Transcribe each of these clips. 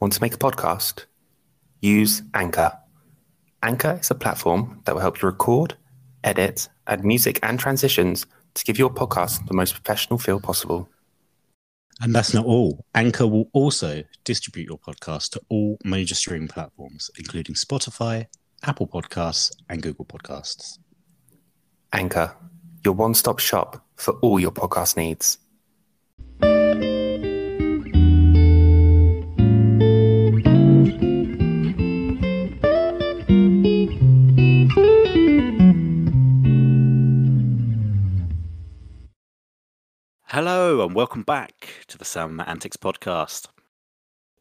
Want to make a podcast? Use Anchor. Anchor is a platform that will help you record, edit, add music and transitions to give your podcast the most professional feel possible. And that's not all. Anchor will also distribute your podcast to all major streaming platforms, including Spotify, Apple Podcasts, and Google Podcasts. Anchor, your one stop shop for all your podcast needs. Hello and welcome back to the Sam Antics podcast.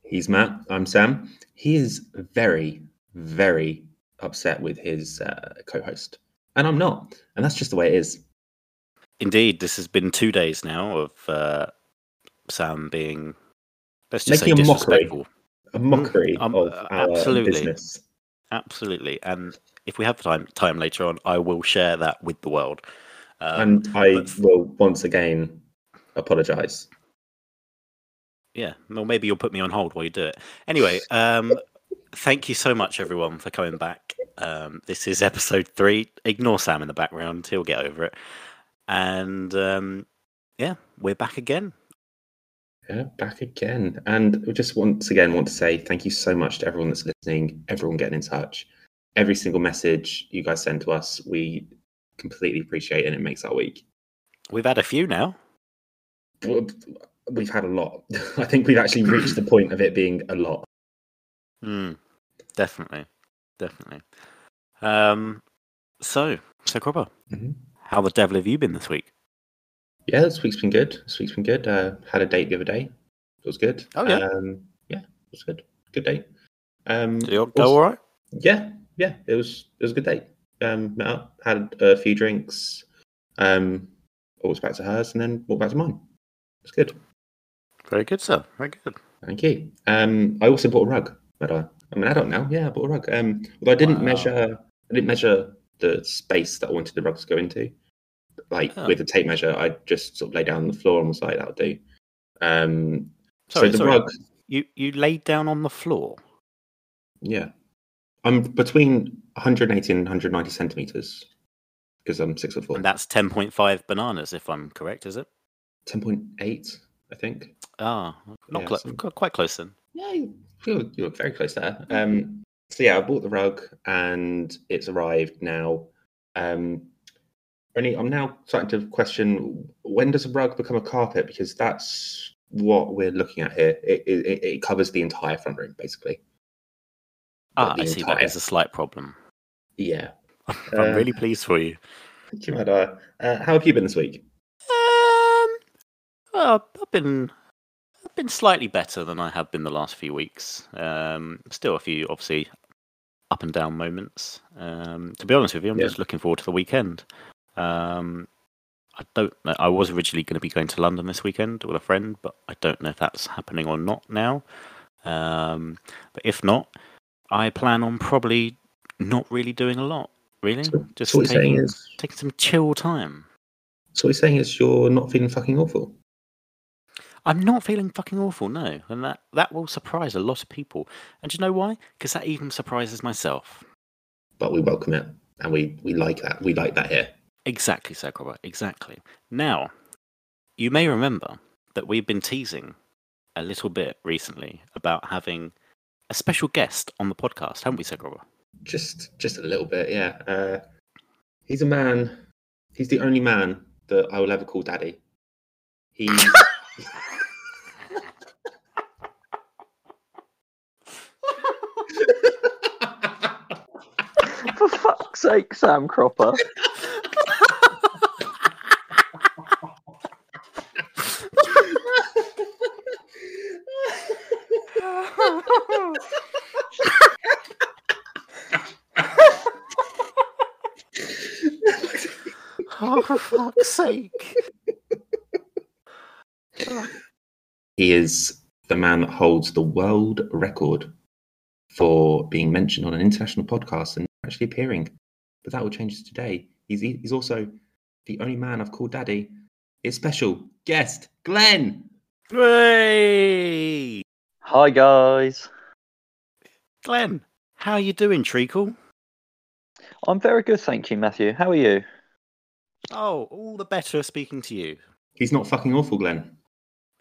He's Matt. I'm Sam. He is very, very upset with his uh, co-host, and I'm not. And that's just the way it is. Indeed, this has been two days now of uh, Sam being, let's just Making say, a mockery. A mockery Um, of uh, our absolutely. business. Absolutely, and if we have time time later on, I will share that with the world. Um, and I but- will once again apologise. Yeah, well, maybe you'll put me on hold while you do it. Anyway, um, thank you so much, everyone, for coming back. Um, this is episode three. Ignore Sam in the background; he'll get over it. And um, yeah, we're back again. Yeah, back again. And we just once again want to say thank you so much to everyone that's listening, everyone getting in touch. Every single message you guys send to us, we completely appreciate it and it makes our week. We've had a few now. We've had a lot. I think we've actually reached the point of it being a lot. Hmm. definitely, definitely. Um, so, so Cropper, Mhm. how the devil have you been this week? Yeah, this week's been good. This week's been good. Uh, had a date the other day. It was good. Oh, yeah? Um, yeah, it was good. Good date. Um, Did it go all right? Yeah, yeah, it was. It was a good date. Um, met up, had a few drinks. Um, walked back to hers, and then walked back to mine. It's good. Very good, sir. Very good. Thank you. Um, I also bought a rug. But I, I'm an adult now. Yeah, I bought a rug. Um, although I didn't Wow. measure, I didn't measure the space that I wanted the rug to go into. Like Oh. with a tape measure, I just sort of lay down on the floor and was like, "That'll do." Um, Sorry, so the sorry. rug, You you laid down on the floor. yeah, I'm between 180 and 190 centimeters because I'm six foot four. And that's 10.5 bananas, if I'm correct, is it? 10.8, I think. Ah, not Yeah, so- quite close then. Yeah, you, you you look very close there. Um, so yeah, I bought the rug and it's arrived now. Um, only I'm now starting to question when does a rug become a carpet because that's what we're looking at here. It it, it covers the entire front room basically. Ah, I see. That entire- is a slight problem. Yeah. I'm Uh, really pleased for you. Thank you, Mada. Uh, how have you been this week? Well, I've been I've been slightly better than I have been the last few weeks. Um, still a few obviously up and down moments. Um, to be honest with you, I'm Yeah. just looking forward to the weekend. Um, I don't know. I was originally going to be going to London this weekend with a friend, but I don't know if that's happening or not now. Um, but if not, I plan on probably not really doing a lot. Really, So- just so what you're saying taking is, taking some chill time. so what you're saying is you're not feeling fucking awful. I'm not feeling fucking awful, no, and that that will surprise a lot of people. And do you know why? Because that even surprises myself. but we welcome it and we we like that. We like that here. Exactly, so Robert. Exactly. Now, you may remember that we've been teasing a little bit recently about having a special guest on the podcast, haven't we, Segrova? Just just a little bit, yeah. Uh, he's a man. He's the only man that I will ever call daddy. He For fuck's sake, Sam Cropper. oh, for fuck's sake. he is the man that holds the world record for being mentioned on an international podcast and actually appearing. But that will change today. He's he's also the only man I've called daddy. His special guest, Glenn. Hooray! Hi guys. Glenn, how are you doing, Treacle? I'm very good, thank you, Matthew. How are you? Oh, all the better speaking to you. He's not fucking awful, Glenn.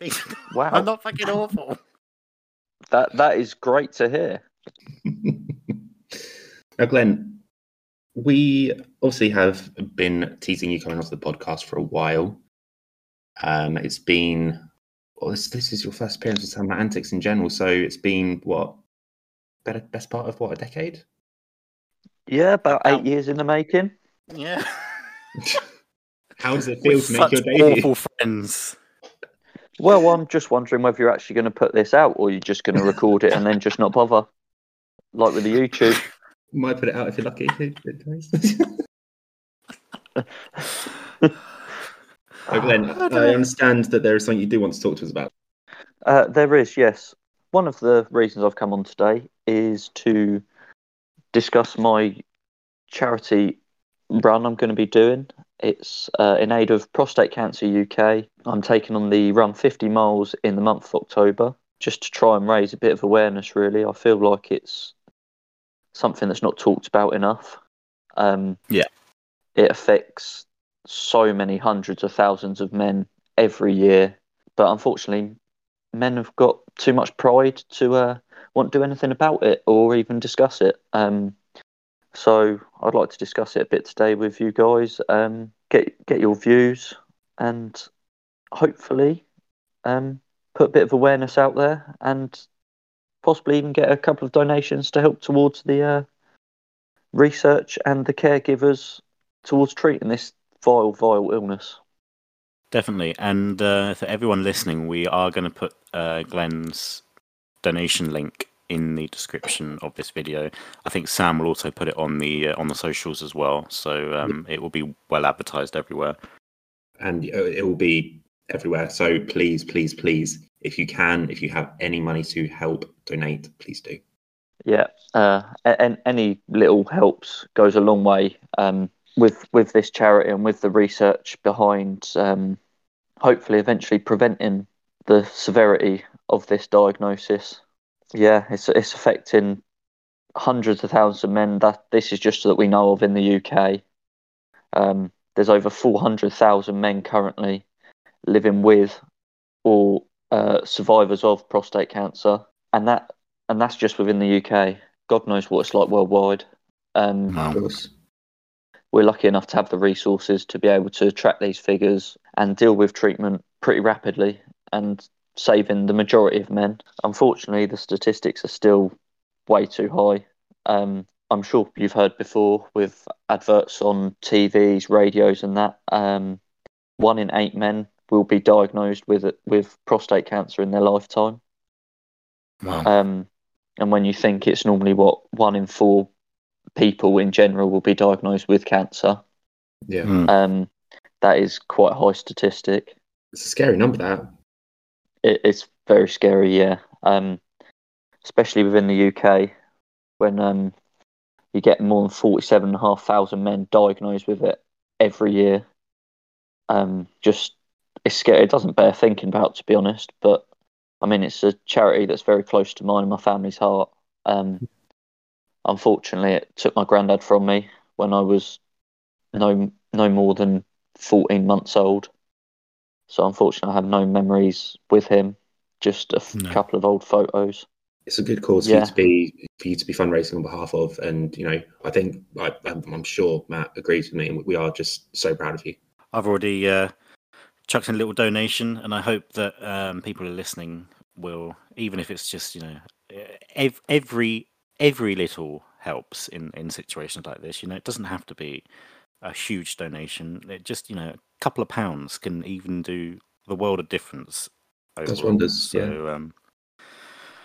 Wow. I'm not fucking awful. That that is great to hear. Now, Glenn, we obviously have been teasing you coming off the podcast for a while. Um, it's been well, this this is your first appearance with Sam Antics in general, so it's been what better best part of what a decade. Yeah, about About- eight years in the making. Yeah. How does it feel We're to make such your debut? awful friends. Well, I'm just wondering whether you're actually going to put this out or you're just going to record it and then just not bother, like with the YouTube. Might put it out if you're lucky. oh, Glenn, I understand that there is something you do want to talk to us about. Uh, there is, yes. One of the reasons I've come on today is to discuss my charity run I'm going to be doing. It's uh, in aid of Prostate Cancer UK. I'm taking on the run 50 miles in the month of October just to try and raise a bit of awareness, really. I feel like it's something that's not talked about enough. Um, Yeah. It affects so many hundreds of thousands of men every year, but unfortunately, men have got too much pride to uh, want to do anything about it or even discuss it. Um, so I'd like to discuss it a bit today with you guys. Um, get get your views and hopefully um, put a bit of awareness out there and possibly even get a couple of donations to help towards the uh, research and the caregivers towards treating this vile, vile illness. Definitely. And uh, for everyone listening, we are going to put uh, Glenn's donation link in the description of this video. I think Sam will also put it on the uh, on the socials as well, so um, it will be well advertised everywhere. and uh, it will be everywhere. So please, please, please, if you can, if you have any money to help donate, please do. Yeah, uh, and any little helps goes a long way um, with with this charity and with the research behind. Um, hopefully, eventually preventing the severity of this diagnosis. Yeah, it's it's affecting hundreds of thousands of men. That this is just that we know of in the UK. Um, there's over four hundred thousand men currently living with or uh, survivors of prostate cancer, and that and that's just within the UK. God knows what it's like worldwide. Um, Of course. we're lucky enough to have the resources to be able to track these figures and deal with treatment pretty rapidly and saving the majority of men. Unfortunately, the statistics are still way too high. Um, I'm sure you've heard before with adverts on TVs, radios, and that. Um, one in eight men will be diagnosed with with prostate cancer in their lifetime. Wow. Um, and when you think it's normally what one in four people in general will be diagnosed with cancer, Yeah. Mm. um, that is quite a high statistic. It's a scary number, that. It, it's very scary, yeah. Um, especially within the UK, when um, you get more than forty-seven and a half thousand men diagnosed with it every year. Um, just it's scary. It doesn't bear thinking about, to be honest. But I mean, it's a charity that's very close to mine and my family's heart. Um, unfortunately, it took my granddad from me when I was no no more than fourteen months old. So unfortunately, I have no memories with him. Just a f- No. couple of old photos. It's a good cause for Yeah. you to be for you to be fundraising on behalf of, and you know, I think I, I'm, I'm sure Matt agrees with me, and we are just so proud of you. I've already uh, chucked in a little donation, and I hope that um, people who are listening will, even if it's just you know, ev- every every little helps in in situations like this. You know, it doesn't have to be a huge donation. It just you know, a couple of pounds can even do the world of difference. Does overall. wonders, yeah. Um,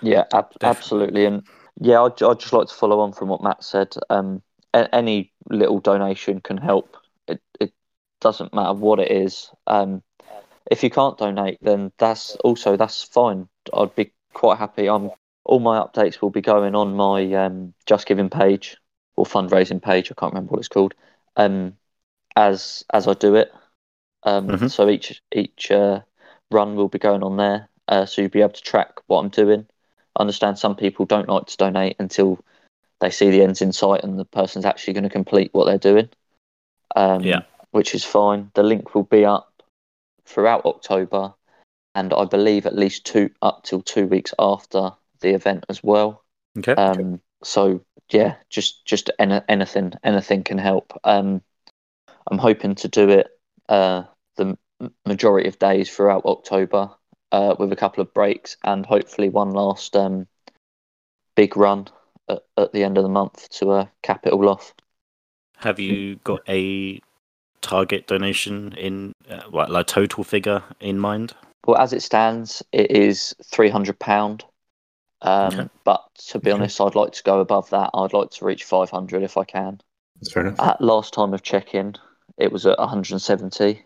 Yeah, ab- absolutely. And yeah, I'd, I'd just like to follow on from what Matt said. Um, a- any little donation can help. It it doesn't matter what it is. Um, if you can't donate, then that's also that's fine. I'd be quite happy. I'm all my updates will be going on my um, Just Giving page or fundraising page. I can't remember what it's called. Um, as as I do it. Um, Mhm. so each each uh, run will be going on there, uh, so you'll be able to track what I'm doing I understand some people don't like to donate until they see the ends in sight and the person's actually going to complete what they're doing. Um, Yeah. Which is fine. The link will be up throughout October, and I believe at least two up till two weeks after the event as well. Okay. Um, so yeah, just just any, anything anything can help. Um, I'm hoping to do it uh, the majority of days throughout October, uh, with a couple of breaks and hopefully one last um, big run at, at the end of the month to uh, cap it all off. Have you got a target donation in uh, what like total figure in mind? Well, as it stands, it is three hundred pound. Um, Okay. But to be Okay. honest, I'd like to go above that. I'd like to reach five hundred if I can. That's fair enough. At last time of check-in, it was at 170.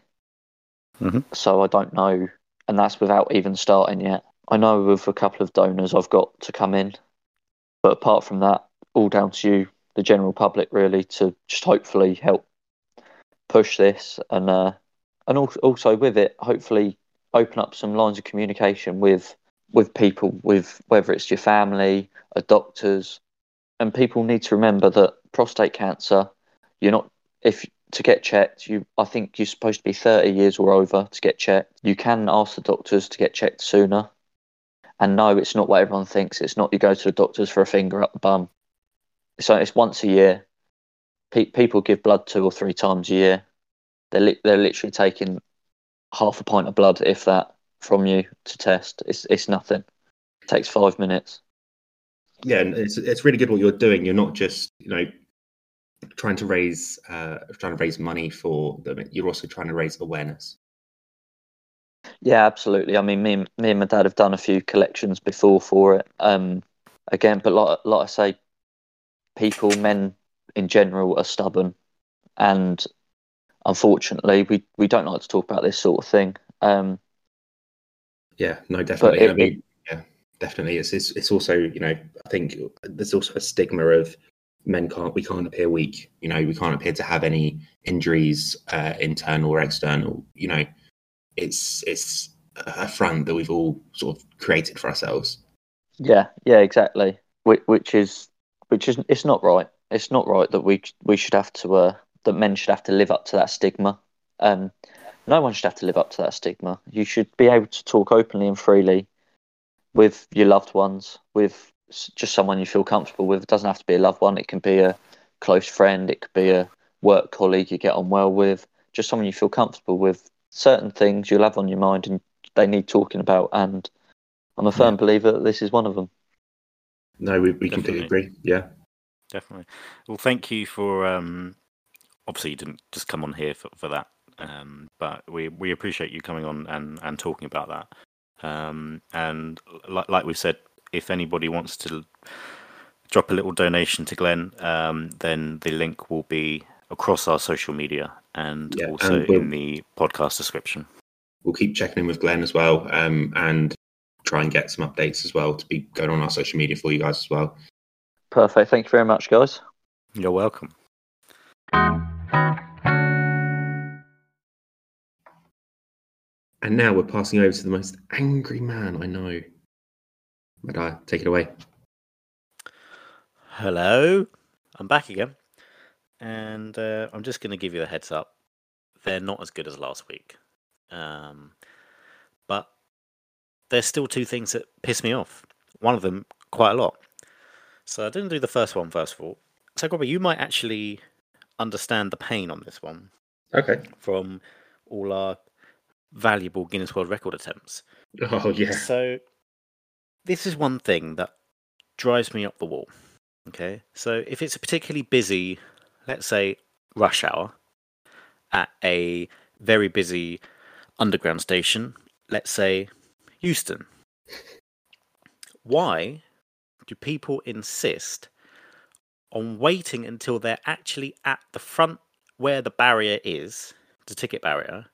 Mhm. So I don't know, and that's without even starting yet. I know with a couple of donors I've got to come in, but apart from that, all down to you, the general public, really, to just hopefully help push this and uh, and also, with it, hopefully open up some lines of communication with with people, with whether it's your family, or doctors, and people need to remember that prostate cancer, you're not if to get checked. You, I think you're supposed to be 30 years or over to get checked. You can ask the doctors to get checked sooner. And no, it's not what everyone thinks. It's not you go to the doctors for a finger up the bum. So it's once a year. Pe- people give blood two or three times a year. They're li- they're literally taking half a pint of blood, if that, from you to test. It's it's nothing. It takes five minutes. yeah, and it's it's really good what you're doing. You're not just you know trying to raise uh, trying to raise money for them. You're also trying to raise awareness. Yeah, absolutely. I mean, me and me and my dad have done a few collections before for it. Um, again, but like like I say, people, men in general, are stubborn, and unfortunately, we we don't like to talk about this sort of thing. Um, Yeah, no, definitely. it- I mean, yeah, definitely. It's, it's it's also you know I think there's also a stigma of men can't we can't appear weak. You know, we can't appear to have any injuries, uh, internal or external. You know, it's it's a front that we've all sort of created for ourselves. yeah, yeah, exactly. Which, which is which is it's not right. It's not right that we we should have to uh, that men should have to live up to that stigma. Um, no one should have to live up to that stigma. You should be able to talk openly and freely with your loved ones, with just someone you feel comfortable with. It doesn't have to be a loved one. It can be a close friend. It could be a work colleague you get on well with. Just someone you feel comfortable with. Certain things you'll have on your mind and they need talking about. And I'm a firm believer that this is one of them. No, we, we completely agree. Yeah, Definitely. Well, thank you for. Um, obviously, you didn't just come on here for, for that, um, but we we appreciate you coming on and and talking about that. Um, and like like we said, if anybody wants to drop a little donation to Glenn, um, then the link will be across our social media and Yeah, also and we'll- in the podcast description. we'll keep checking in with Glenn as well, um, and try and get some updates as well to be going on our social media for you guys as well. Perfect. Thank you very much, guys. You're welcome. And now we're passing over to the most angry man I know. Madai, take it away. Hello, I'm back again, and uh, I'm just going to give you a heads up. They're not as good as last week, um, but there's still two things that piss me off. One of them quite a lot. So I didn't do the first one first of all. So Robbie, you might actually understand the pain on this one Okay. from all our valuable Guinness World Record attempts. Oh yeah. So, this is one thing that drives me up the wall. Okay. So, if it's a particularly busy, let's say, rush hour at a very busy underground station, let's say Euston, why do people insist on waiting until they're actually at the front where the barrier is, the ticket barrier,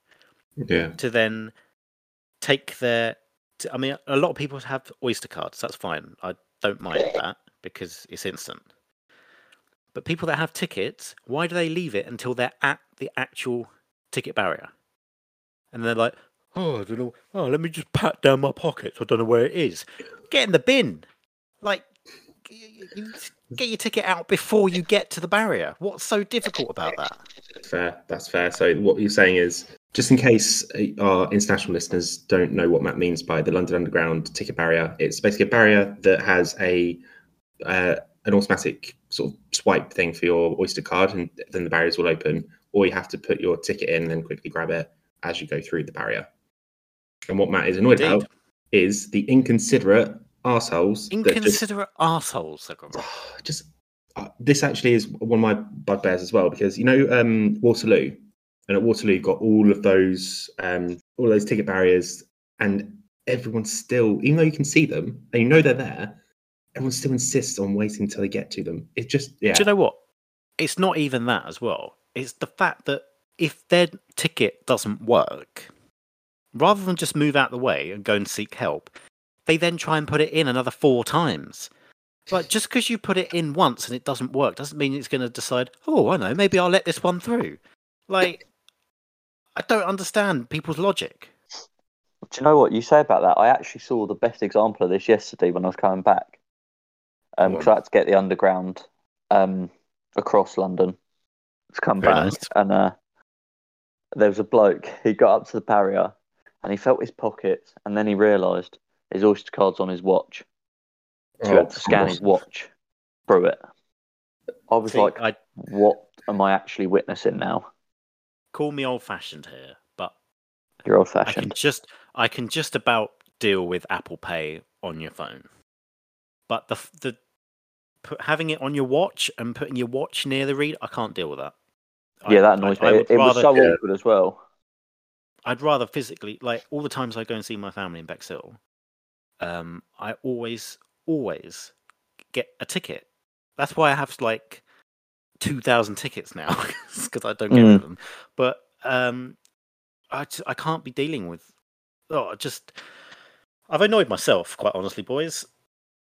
Yeah. to then take their. To, I mean, a lot of people have Oyster cards. That's fine. I don't mind that because it's instant. But people that have tickets, why do they leave it until they're at the actual ticket barrier? And they're like, oh, I don't know. Oh, let me just pat down my pockets. I don't know where it is. Get in the bin. Like, get your ticket out before you get to the barrier. What's so difficult about that? Fair, that's fair. So what you're saying is, just in case uh, our international listeners don't know what Matt means by the London Underground ticket barrier, it's basically a barrier that has a uh, an automatic sort of swipe thing for your Oyster card, and then the barriers will open, or you have to put your ticket in and then quickly grab it as you go through the barrier. And what Matt is annoyed Indeed. about is the inconsiderate arseholes that just Inconsiderate arseholes. they're just uh, this actually is one of my bugbears as well because you know um, Waterloo, and at Waterloo you've got all of those um, all those ticket barriers, and everyone still, even though you can see them and you know they're there, everyone still insists on waiting until they get to them. It just yeah, Do you know what? It's not even that as well. It's the fact that if their ticket doesn't work, rather than just move out the way and go and seek help, they then try and put it in another four times. But just because you put it in once and it doesn't work doesn't mean it's going to decide, oh, I know, maybe I'll let this one through. Like, I don't understand people's logic. Do you know what you say about that? I actually saw the best example of this yesterday when I was coming back. Um, because. I had to get the underground um across London to come Very back, nice. and uh, there was a bloke. He got up to the barrier, and he felt his pockets, and then he realised his Oyster card's on his watch. So he Oh, had to scan his watch through it. I was See, like, I "What am I actually witnessing now?" call me old-fashioned here, but You're old I can fashioned. just I can just about deal with Apple Pay on your phone, but the the put, having it on your watch and putting your watch near the read, I can't deal with that. I- Yeah, that annoys I me. would It was rather- so Yeah. awkward as well. I'd rather physically, like all the times I go and see my family in Bexhill, um, I always, always get a ticket. That's why I have like two thousand tickets now because I don't get rid of them. But um, I just, I can't be dealing with. Oh, I just I've annoyed myself, quite honestly, boys.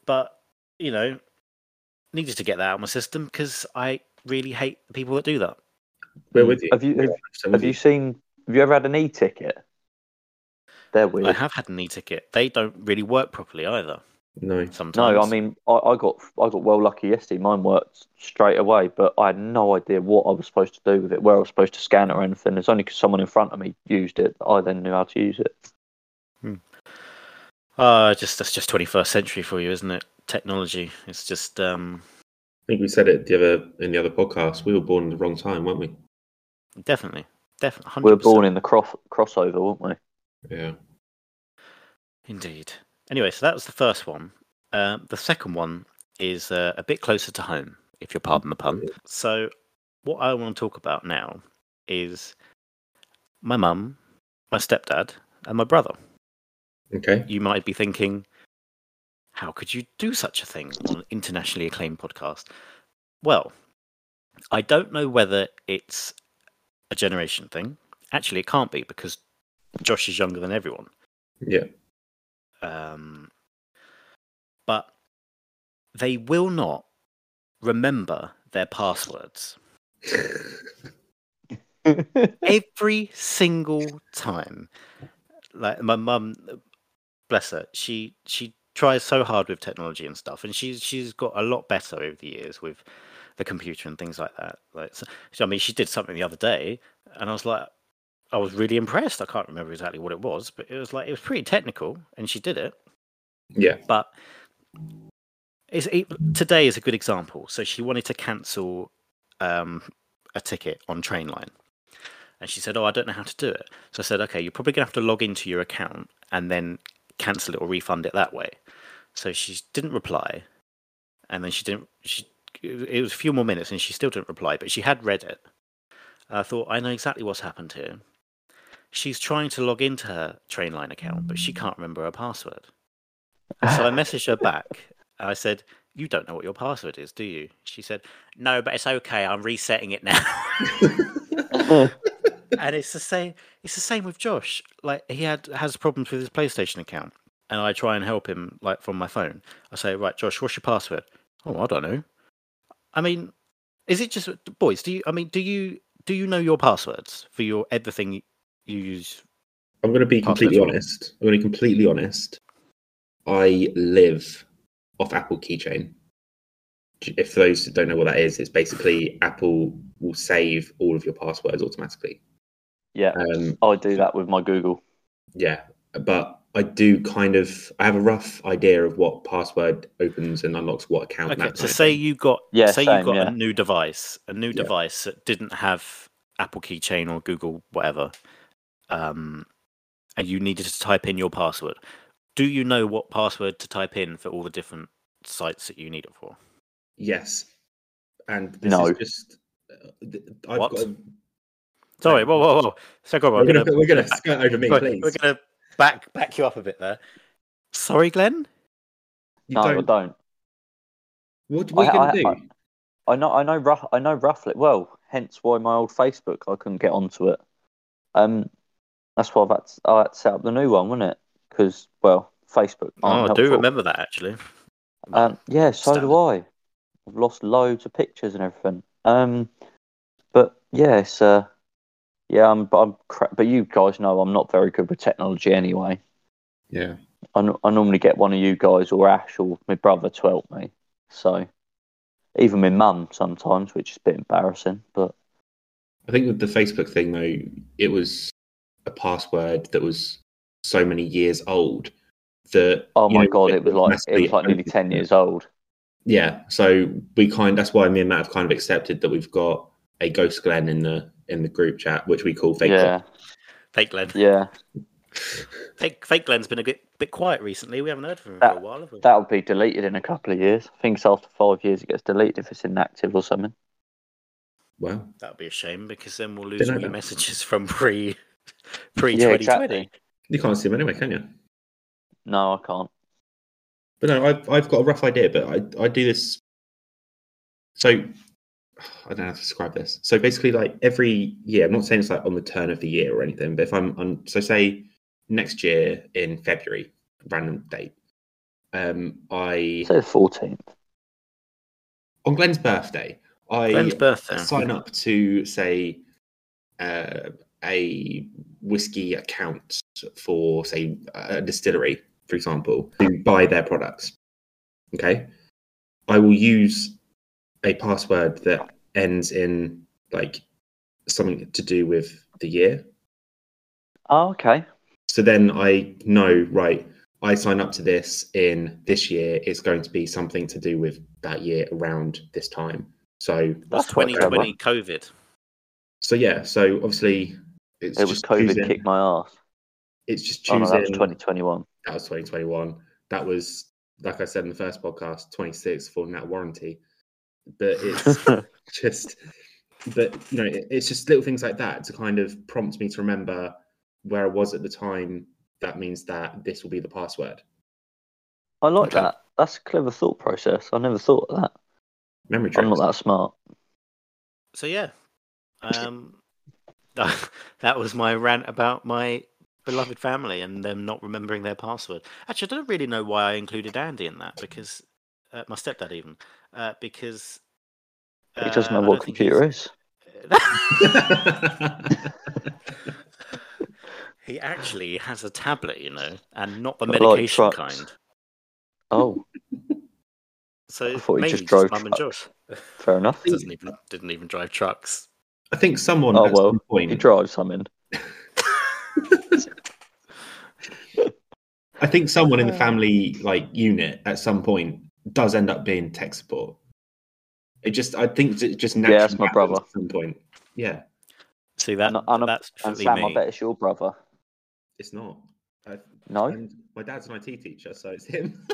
But you know, needed to get that out of my system because I really hate the people that do that. We're with you. Have you have, have you seen? Have you ever had an e-ticket? They're weird. I have had an e-ticket. They don't really work properly either. No. Sometimes. No, I mean I, I got I got well lucky yesterday. Mine worked straight away, but I had no idea what I was supposed to do with it, where I was supposed to scan it or anything. It's only because someone in front of me used it that I then knew how to use it. Uh, just that's just 21st century for you, isn't it? Technology. It's just um, I think we said it the other in the other podcast. We were born in the wrong time, weren't we? definitely, definitely. We were born in the cross crossover, weren't we? Yeah. Indeed. Anyway, so that was the first one. Uh, the second one is uh, a bit closer to home, if you'll pardon the pun. So, what I want to talk about now is my mum, my stepdad, and my brother. Okay. You might be thinking, how could you do such a thing on an internationally acclaimed podcast? Well, I don't know whether it's a generation thing. Actually, it can't be because Josh is younger than everyone. Yeah. Um, but they will not remember their passwords every single time. Like my mum, bless her, she she tries so hard with technology and stuff, and she's she's got a lot better over the years with the computer and things like that. Like, so, so, I mean, she did something the other day, and I was like, I was really impressed. I can't remember exactly what it was, but it was like it was pretty technical, and she did it. yeah. But it's, it, today is a good example. So she wanted to cancel um, a ticket on Trainline. And she said, Oh, I don't know how to do it. So I said, Okay, you're probably going to have to log into your account and then cancel it or refund it that way. So she didn't reply. And then she didn't, she, it was a few more minutes and she still didn't reply, but she had read it. I thought, I know exactly what's happened here. She's trying to log into her Trainline account, but she can't remember her password. So I messaged her back. I said, You don't know what your password is, do you? She said, No, but it's okay. I'm resetting it now. and it's the same it's the same with Josh. Like he had has problems with his PlayStation account. And I try and help him like from my phone. I say, Right, Josh, what's your password? Oh, I don't know. I mean, is it just boys, do you I mean, do you do you know your passwords for your everything you use? I'm going to be completely for- honest. I'm going to be completely honest. I live off Apple Keychain. If those don't know what that is, it's basically Apple will save all of your passwords automatically. Yeah, Um, I do that with my Google. yeah, but I do kind of I have a rough idea of what password opens and unlocks what account. Okay, so say you got Yeah, say same, you got yeah. a new device, a new Yeah. device that didn't have Apple Keychain or Google whatever, um, and you needed to type in your password. Do you know what password to type in for all the different sites that you need it for? yes, and this No. is just uh, I've What? got. a- Sorry, whoa, whoa, whoa. So go on, We're gonna, gonna- we're gonna back- skirt over me, we're- please. We're gonna back back you up a bit there. Sorry, Glenn. You no, I don't, don't. What, what are you I- gonna I- do? I know, I know, rough, I know roughly. Well, hence why my old Facebook I couldn't get onto it. Um, that's why I've had to, I had to set up the new one, wasn't it? Because well, Facebook. Oh, aren't I do remember that actually. Um, yeah, so do I. I've lost loads of pictures and everything. Um, but yeah, it's uh, yeah, I'm, but I'm, cra- but you guys know I'm not very good with technology anyway. Yeah. I, n- I normally get one of you guys or Ash or my brother to help me. So even my mum sometimes, which is a bit embarrassing. But I think with the Facebook thing though, it was a password that was so many years old that oh my know, god, it was like it was like nearly ten years old. Yeah, so we kind that's why me and Matt have kind of accepted that we've got a Ghost Glenn in the in the group chat, which we call fake. yeah, Fake Glenn. yeah. Fake, fake Glenn's been a bit bit quiet recently. We haven't heard from him That- for a while, have we? That'll be deleted in a couple of years. I think it's after five years it gets deleted if it's inactive or something. Well, That would be a shame because then we'll lose all your that. messages from pre pre Yeah, twenty twenty. exactly. you can't see them anyway, can you? No, I can't. But no, I've I've got a rough idea, but I I do this. So I don't know how to describe this. So basically, like every year, I'm not saying it's like on the turn of the year or anything, but if I'm on, so say next year in February, random date, um, I Say the fourteenth. on Glenn's birthday, I Glenn's birthday. sign up to say uh, a whiskey account for say a distillery, for example, to buy their products. Okay, I will use a password that ends in like something to do with the year. Oh, okay. So then I know, right, I sign up to this in this year. It's going to be something to do with that year around this time. So, Was That's quite twenty clever. twenty COVID? so yeah. So obviously, it's It was just COVID choosing- kicked my ass. It's just Oh choosing. no, that was 2021. that was 2021. That was, like I said in the first podcast, 26 for that warranty. But it's just, but you know, it, it's just little things like that to kind of prompt me to remember where I was at the time. That means that this will be the password. I like Okay. that. That's a clever thought process. I never thought of that. Memory I'm not that smart. So yeah, um, that was my rant about my beloved family and them not remembering their password. Actually, I don't really know why I included Andy in that because uh, my stepdad even uh, because He doesn't uh, know what don't computer is. he actually has a tablet, you know, and not the medication trucks. kind. Oh, So I thought he just drove mum and. Josh. fair enough. Doesn't even didn't even drive trucks. I think someone Oh at well, some point. he drives something. I think someone in the uh. family like unit at some point does end up being tech support. It just, I think it just naturally that's my brother. At some point, yeah, See that And, and, that's and definitely Sam, I me. bet it's your brother. it's not. I, No? my dad's an IT teacher, so it's him.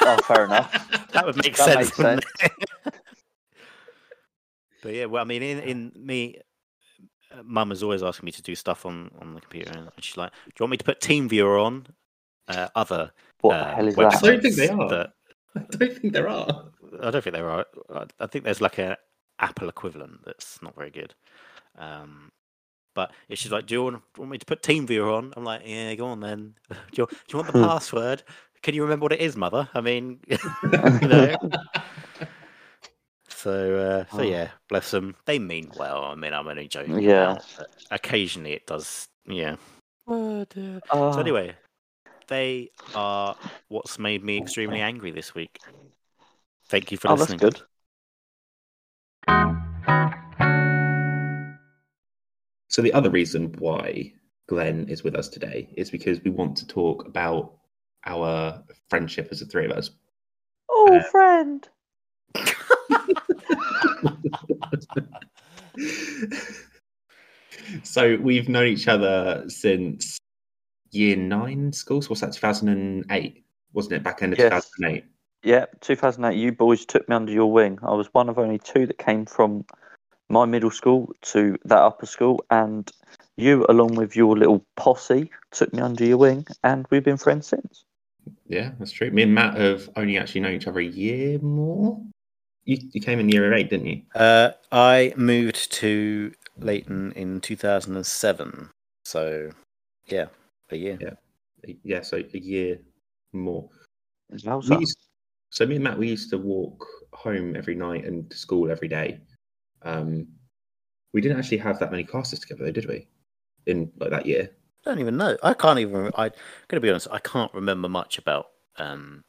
Oh, fair enough. that would make That sense. makes wouldn't it? but yeah, well, I mean, in in me, uh, Mum is always asking me to do stuff on on the computer, and she's like, "Do you want me to put TeamViewer on?" Uh, other What uh, the hell is I that? don't think they are. that- I don't think there are. I don't think there are. I- I think there's like a Apple equivalent that's not very good. Um, but it's just like, do you want, want me to put TeamViewer on? I'm like, yeah, go on then. do, you, do you want the Hmm. password? Can you remember what it is, mother? I mean, you know. So, uh, so Oh. yeah, bless them. They mean well. I mean, I'm only joking. Yeah. about, occasionally it does. Yeah. Oh, So anyway, they are what's made me extremely angry this week. Thank you for Oh, that's listening. good. So the other reason why Glenn is with us today is because we want to talk about our friendship as the three of us. Oh, Uh, friend. so we've known each other since year nine school. So what's that? Two thousand and eight, wasn't it? Back end of Yes. thousand and eight. Yeah, 2008. You boys took me under your wing. I was one of only two that came from my middle school to that upper school, and you, along with your little posse, took me under your wing, and we've been friends since. Yeah, that's true. Me and Matt have only actually known each other a year more. You, you came in year eight, didn't you? Uh, I moved to Leighton in 2007. So, yeah, a year. Yeah. Yeah, so a year more. We used, so me and Matt, we used to walk home every night and to school every day. Um, we didn't actually have that many classes together, though, did we? In like that year. I don't even know. I can't even. I'm going to be honest. I can't remember much about um,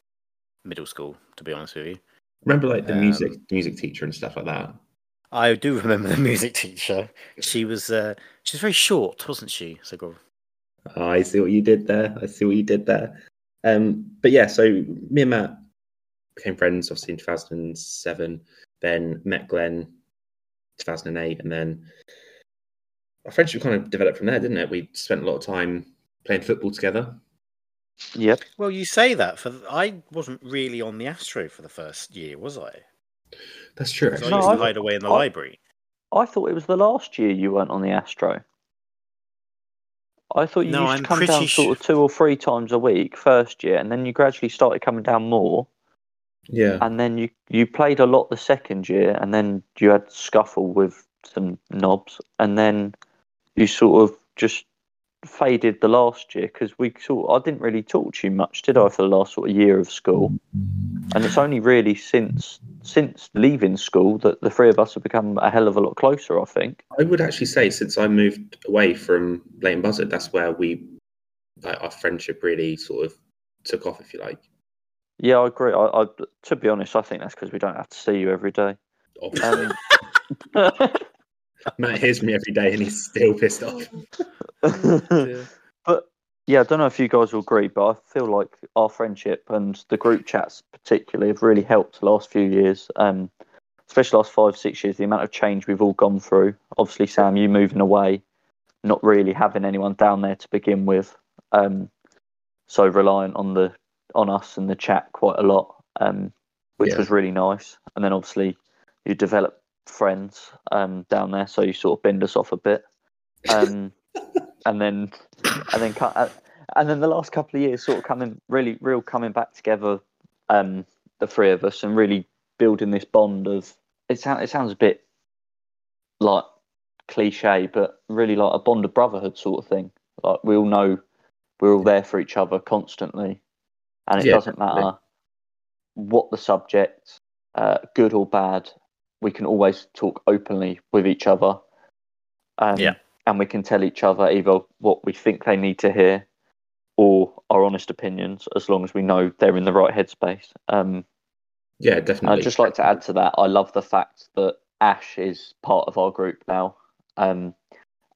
middle school. To be honest with you, Remember, like the Um, music, music teacher and stuff like that. I do remember the music teacher. She was. Uh, she was very short, wasn't she? So. Oh, I see what you did there. I see what you did there. Um, but yeah, so me and Matt became friends obviously in 2007. Then met Glenn 2008, and then our friendship kind of developed from there, didn't it? We spent a lot of time playing football together. Yep. Well, you say that. For I wasn't really on the Astro for the first year, was I? That's true. I No, used I- to hide away in the I- library. I thought it was the last year you weren't on the Astro. I thought you No, used I'm to come pretty down sort of two or three times a week first year, and then you gradually started coming down more, Yeah. and then you you played a lot the second year, and then you had scuffle with some knobs, and then you sort of just faded the last year because we sort I didn't really talk to you much, did I, for the last sort of year of school? And it's only really since since leaving school that the three of us have become a hell of a lot closer. I think. I would actually say since I moved away from Leighton Buzzard, that's where we, like, our friendship really sort of took off, if you like. Yeah, I agree. I, I to be honest, I think that's because we don't have to see you every day. Obviously, Um, Matt hears me every day and he's still pissed off. but yeah, I don't know if you guys will agree, but I feel like our friendship and the group chats particularly have really helped the last few years. Um, especially the last five, six years, the amount of change we've all gone through. Obviously, Sam, you moving away, not really having anyone down there to begin with. Um, so reliant on the on us and the chat quite a lot, um, which Yeah. was really nice. And then obviously you develop friends um, down there, so you sort of bend us off a bit. Um, and then and then cu- uh, and then the last couple of years sort of coming really real coming back together um the three of us and really building this bond of it sounds it sounds a bit like cliche but really like a bond of brotherhood sort of thing like we all know we're all there for each other constantly and it Yeah, doesn't definitely. matter what the subject uh, good or bad we can always talk openly with each other um, Yeah. and we can tell each other either what we think they need to hear or our honest opinions as long as we know they're in the right headspace. Um, Yeah, definitely. I'd just like to add to that, I love the fact that Ash is part of our group now um,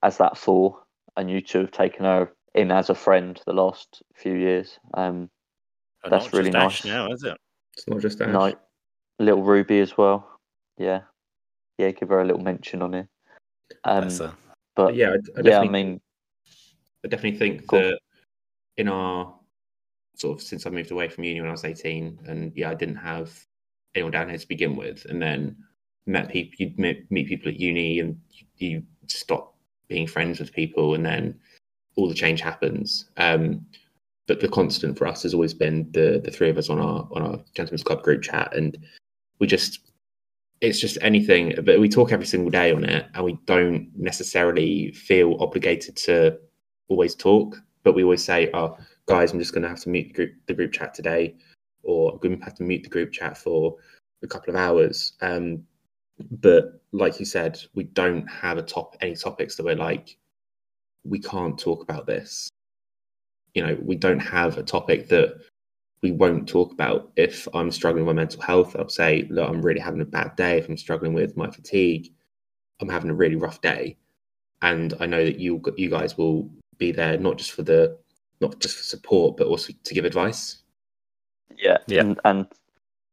as that four, and you two have taken her in as a friend the last few years. Um, That's not really just Ash nice. now, is it? It's not just Ash. no, little Ruby as well. Yeah. Yeah, give her a little mention on it. Um, a, but But yeah, I, I yeah, definitely, I mean, I definitely think Cool. that in our sort of since I moved away from uni when I was 18, and yeah, I didn't have anyone down here to begin with, and then met people, you'd meet, meet people at uni, and you stop being friends with people, and then all the change happens. Um, but the constant for us has always been the the three of us on our on our gentlemen's club group chat, and we just it's just anything. But we talk every single day on it, and we don't necessarily feel obligated to always talk. But we always say, "Oh, guys, I'm just going to have to mute the group the group chat today, or I'm going to have to mute the group chat for a couple of hours." Um, but like you said, we don't have a top any topics that we're like, we can't talk about this. you know, we don't have a topic that we won't talk about. If I'm struggling with my mental health, I'll say, look, I'm really having a bad day. If I'm struggling with my fatigue, I'm having a really rough day. And I know that you you guys will be there not just for the not just for support, but also to give advice. Yeah, Yeah. And, and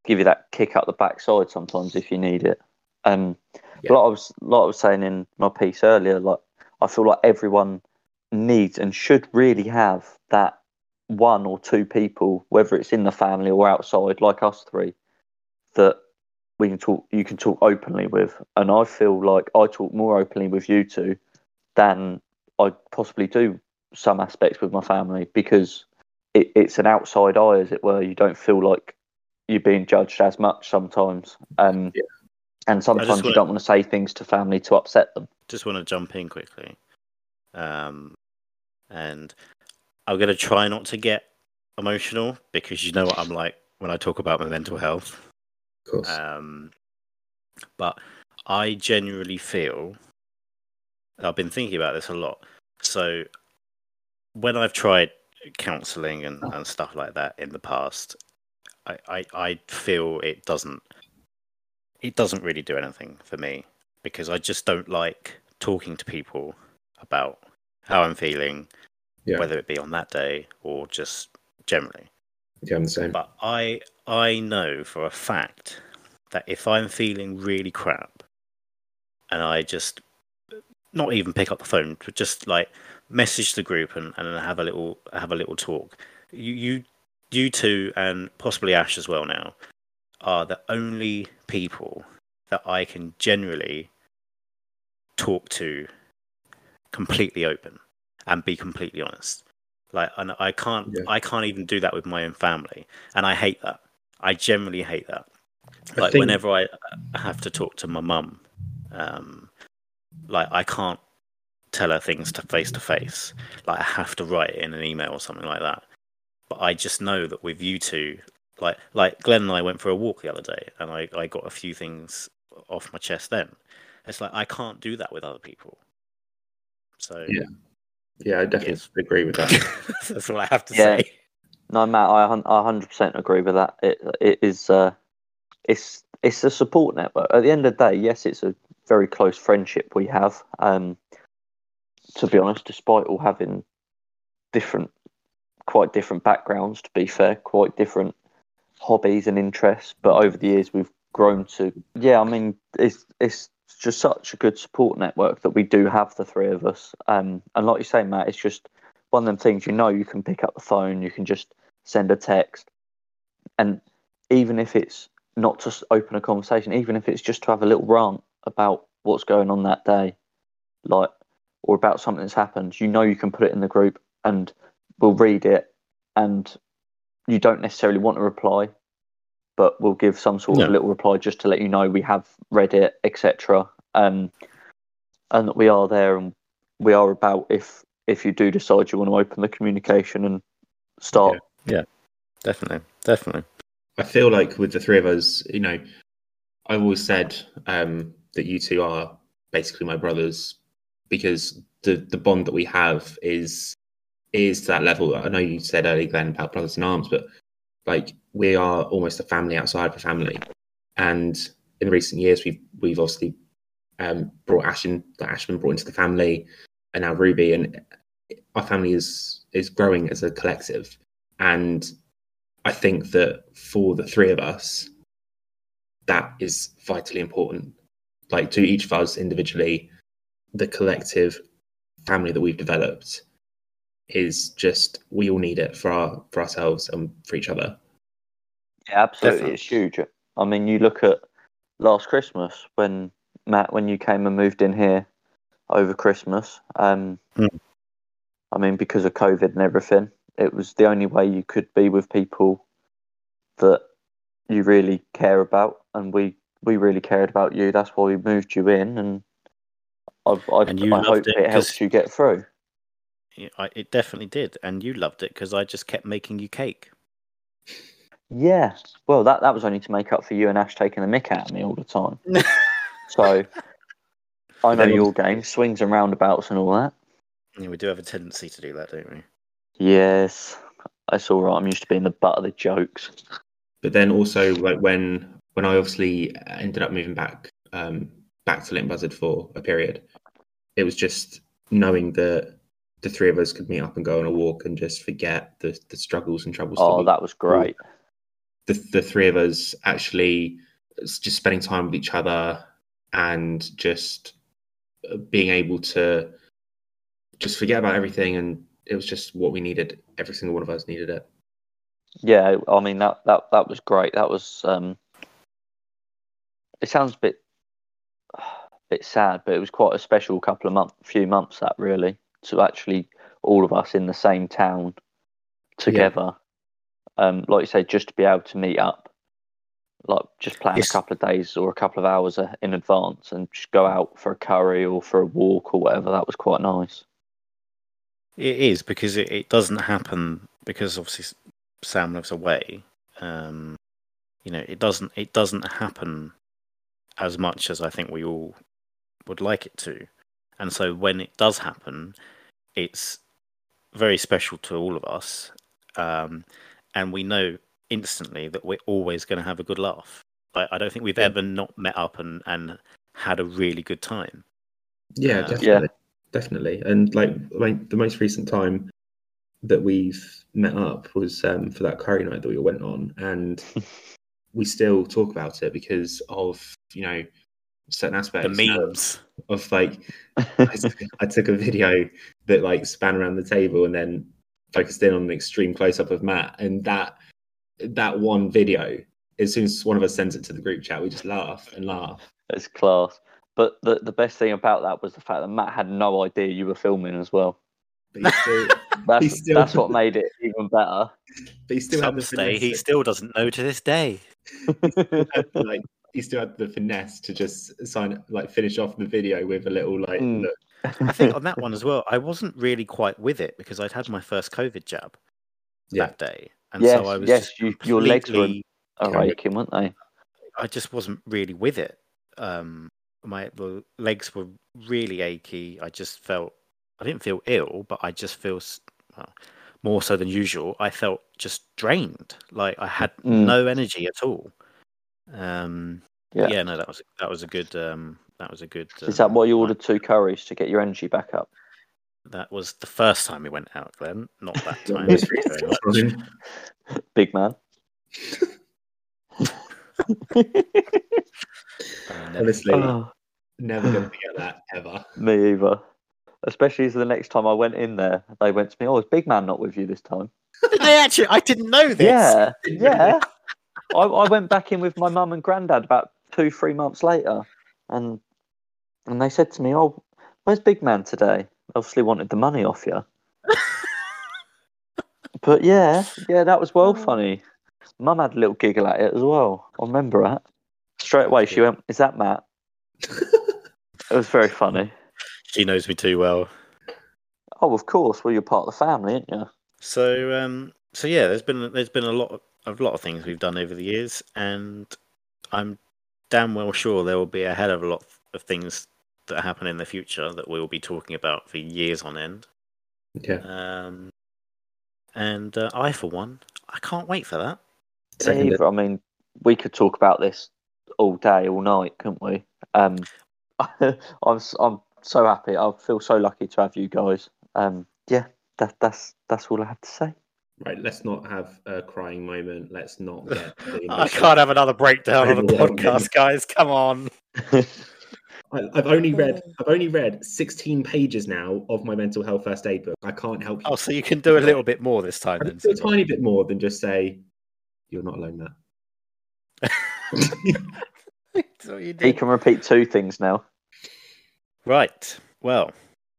give you that kick up the backside sometimes if you need it. Um, Yeah. like I was, like I was saying in my piece earlier, like I feel like everyone needs and should really have that one or two people, whether it's in the family or outside, like us three, that we can talk. You can talk openly with, and I feel like I talk more openly with you two than I possibly do some aspects with my family because it, it's an outside eye, as it were. You don't feel like you're being judged as much sometimes. Um, Yeah. And sometimes you wanna- don't want to say things to family to upset them. just want to jump in quickly. Um, and I'm going to try not to get emotional because you know what I'm like when I talk about my mental health. Of course. Um, but I genuinely feel I've been thinking about this a lot. So when I've tried counselling and, and stuff like that in the past, I, I, I feel it doesn't it doesn't really do anything for me because I just don't like talking to people about how I'm feeling, yeah. whether it be on that day or just generally. yeah, I'm the same. But I I know for a fact that if I'm feeling really crap and I just not even pick up the phone, but just like message the group and, and have a little have a little talk. You you you two and possibly Ash as well now are the only people that I can generally talk to completely open and be completely honest. Like and I can't Yeah. I can't even do that with my own family. And I hate that. I generally hate that. I Like think- whenever I have to talk to my mum, um, like I can't tell her things to face to face. Like I have to write it in an email or something like that. But I just know that with you two, like like Glenn and I went for a walk the other day, and I I got a few things off my chest. Then it's like I can't do that with other people. So Yeah. Yeah, I definitely Yes. agree with that. that's all I have to Yeah. say. No, Matt, I I hundred percent agree with that. It it is uh, it's it's a support network. At the end of the day, yes, it's a very close friendship we have. Um, to be honest, despite all having different, quite different backgrounds, to be fair, quite different hobbies and interests, but over the years we've grown to. Yeah, I mean, it's it's just such a good support network that we do have the three of us. Um, and like you say, Matt, it's just one of them things you know you can pick up the phone, you can just send a text, and even if it's not to open a conversation, even if it's just to have a little rant about what's going on that day, like or about something that's happened, you know you can put it in the group and we'll read it, and you don't necessarily want to reply, but we'll give some sort No. of little reply just to let you know we have read it, etc. Um, and that we are there and we are about if if you do decide you want to open the communication and start Yeah. Definitely, definitely. I feel like with the three of us, you know, I've always said um, that you two are basically my brothers because the the bond that we have is is to that level. I know you said earlier, Glenn, about brothers in arms, but like we are almost a family outside of a family. And in recent years, we've we've obviously um, brought Ashton, Ashman brought into the family, and now Ruby, and our family is is growing as a collective. And I think that for the three of us, that is vitally important. Like to each of us individually, the collective family that we've developed is just we all need it for our for ourselves and for each other. Yeah, absolutely. Definitely. It's huge. I mean, you look at last Christmas when Matt, when you came and moved in here over Christmas. Um, Mm. I mean, because of COVID and everything, it was the only way you could be with people that you really care about, and we we really cared about you. That's why we moved you in, and I've, I, And I hope it it, helps you get through. Yeah, I, it definitely did, and you loved it because I just kept making you cake. Yeah, well, that that was only to make up for you and Ash taking the mick out of me all the time. So I know your game, swings and roundabouts and all that. Yeah, we do have a tendency to do that, don't we? Yes, that's all right. I'm used to being the butt of the jokes. But then also like when when I obviously ended up moving back um, back to Leighton Buzzard for a period, it was just knowing that the three of us could meet up and go on a walk and just forget the, the struggles and troubles. Oh, we- that was great. The the three of us actually just spending time with each other and just uh, being able to just forget about everything and it was just what we needed every single one of us needed it Yeah, I mean that that that was great. That was um it sounds a bit bit sad, but it was quite a special couple of months few months that really to actually all of us in the same town together. Um like you say just to be able to meet up like just plan Yes. a couple of days or a couple of hours uh, in advance and just go out for a curry or for a walk or whatever that was quite nice. It is because it, it doesn't happen because obviously Sam lives away. Um, you know, it doesn't it doesn't happen as much as I think we all would like it to, and so when it does happen, it's very special to all of us, um, and we know instantly that we're always going to have a good laugh. I, I don't think we've Yeah. ever not met up and, and had a really good time. yeah Uh, definitely definitely and like like the most recent time that we've met up was um, for that curry night that we all went on and we still talk about it because of you know certain aspects The you know, memes. of like I, I took a video that like span around the table and then focused in on an extreme close up of Matt and that that one video as soon as one of us sends it to the group chat we just laugh and laugh It's class. But the the best thing about that was the fact that Matt had no idea you were filming as well. still, That's still- that's what made it even better. but he still had Some the say he still doesn't know to this day. had, like he still had the finesse to just sign like finish off the video with a little like Mm. look I think on that one as well, I wasn't really quite with it because I'd had my first COVID jab yeah that day, and yes, so I was yes, you, your legs were aching, weren't they? I just wasn't really with it. Um, my legs were really achy. I just felt I didn't feel ill, but I just feel well, more so than usual. I felt just drained, like I had Mm. no energy at all. Um, Yeah. yeah. no, that was that was a good um, that was a good. Is that um, why you night. ordered two curries to get your energy back up? That was the first time we went out, Glenn. Not that time. most Thank you recent very much. time. Big man. Uh, never- honestly Oh, never gonna forget that ever me either. Especially as the next time I went in there, they went to me, "Oh, is Big Man not with you this time?" Did they actually? I didn't know this. Yeah, yeah. I, I went back in with my mum and granddad about two, three months later, and and they said to me, "Oh, where's Big Man today?" Obviously wanted the money off you. but yeah, yeah, that was well funny. Mum had a little giggle at it as well. I remember that. Straight away, she went, "Is that Matt?" It was very funny. She knows me too well. Oh, of course. Well, you're part of the family, aren't you? So um so yeah, there's been there's been a lot of, a lot of things we've done over the years and I'm damn well sure there will be a hell of a lot of things that happen in the future that we'll be talking about for years on end. yeah Um and uh, I for one, I can't wait for that. Seconded. Either. I mean, we could talk about this all day, all night, couldn't we? Um, I'm s- I'm so happy. I feel so lucky to have you guys. Um, yeah, that, that's that's all I have to say. right let's not have a crying moment let's not get I can't have another breakdown of the podcast, guys. Come on. I, I've only read oh. I've only read 16 pages now of my mental health first aid book. I can't help you. Oh, so you can do a little bit more this time then. can do a tiny bit more than just say you're not alone, Matt. That's what you he can repeat two things now. Right. Well,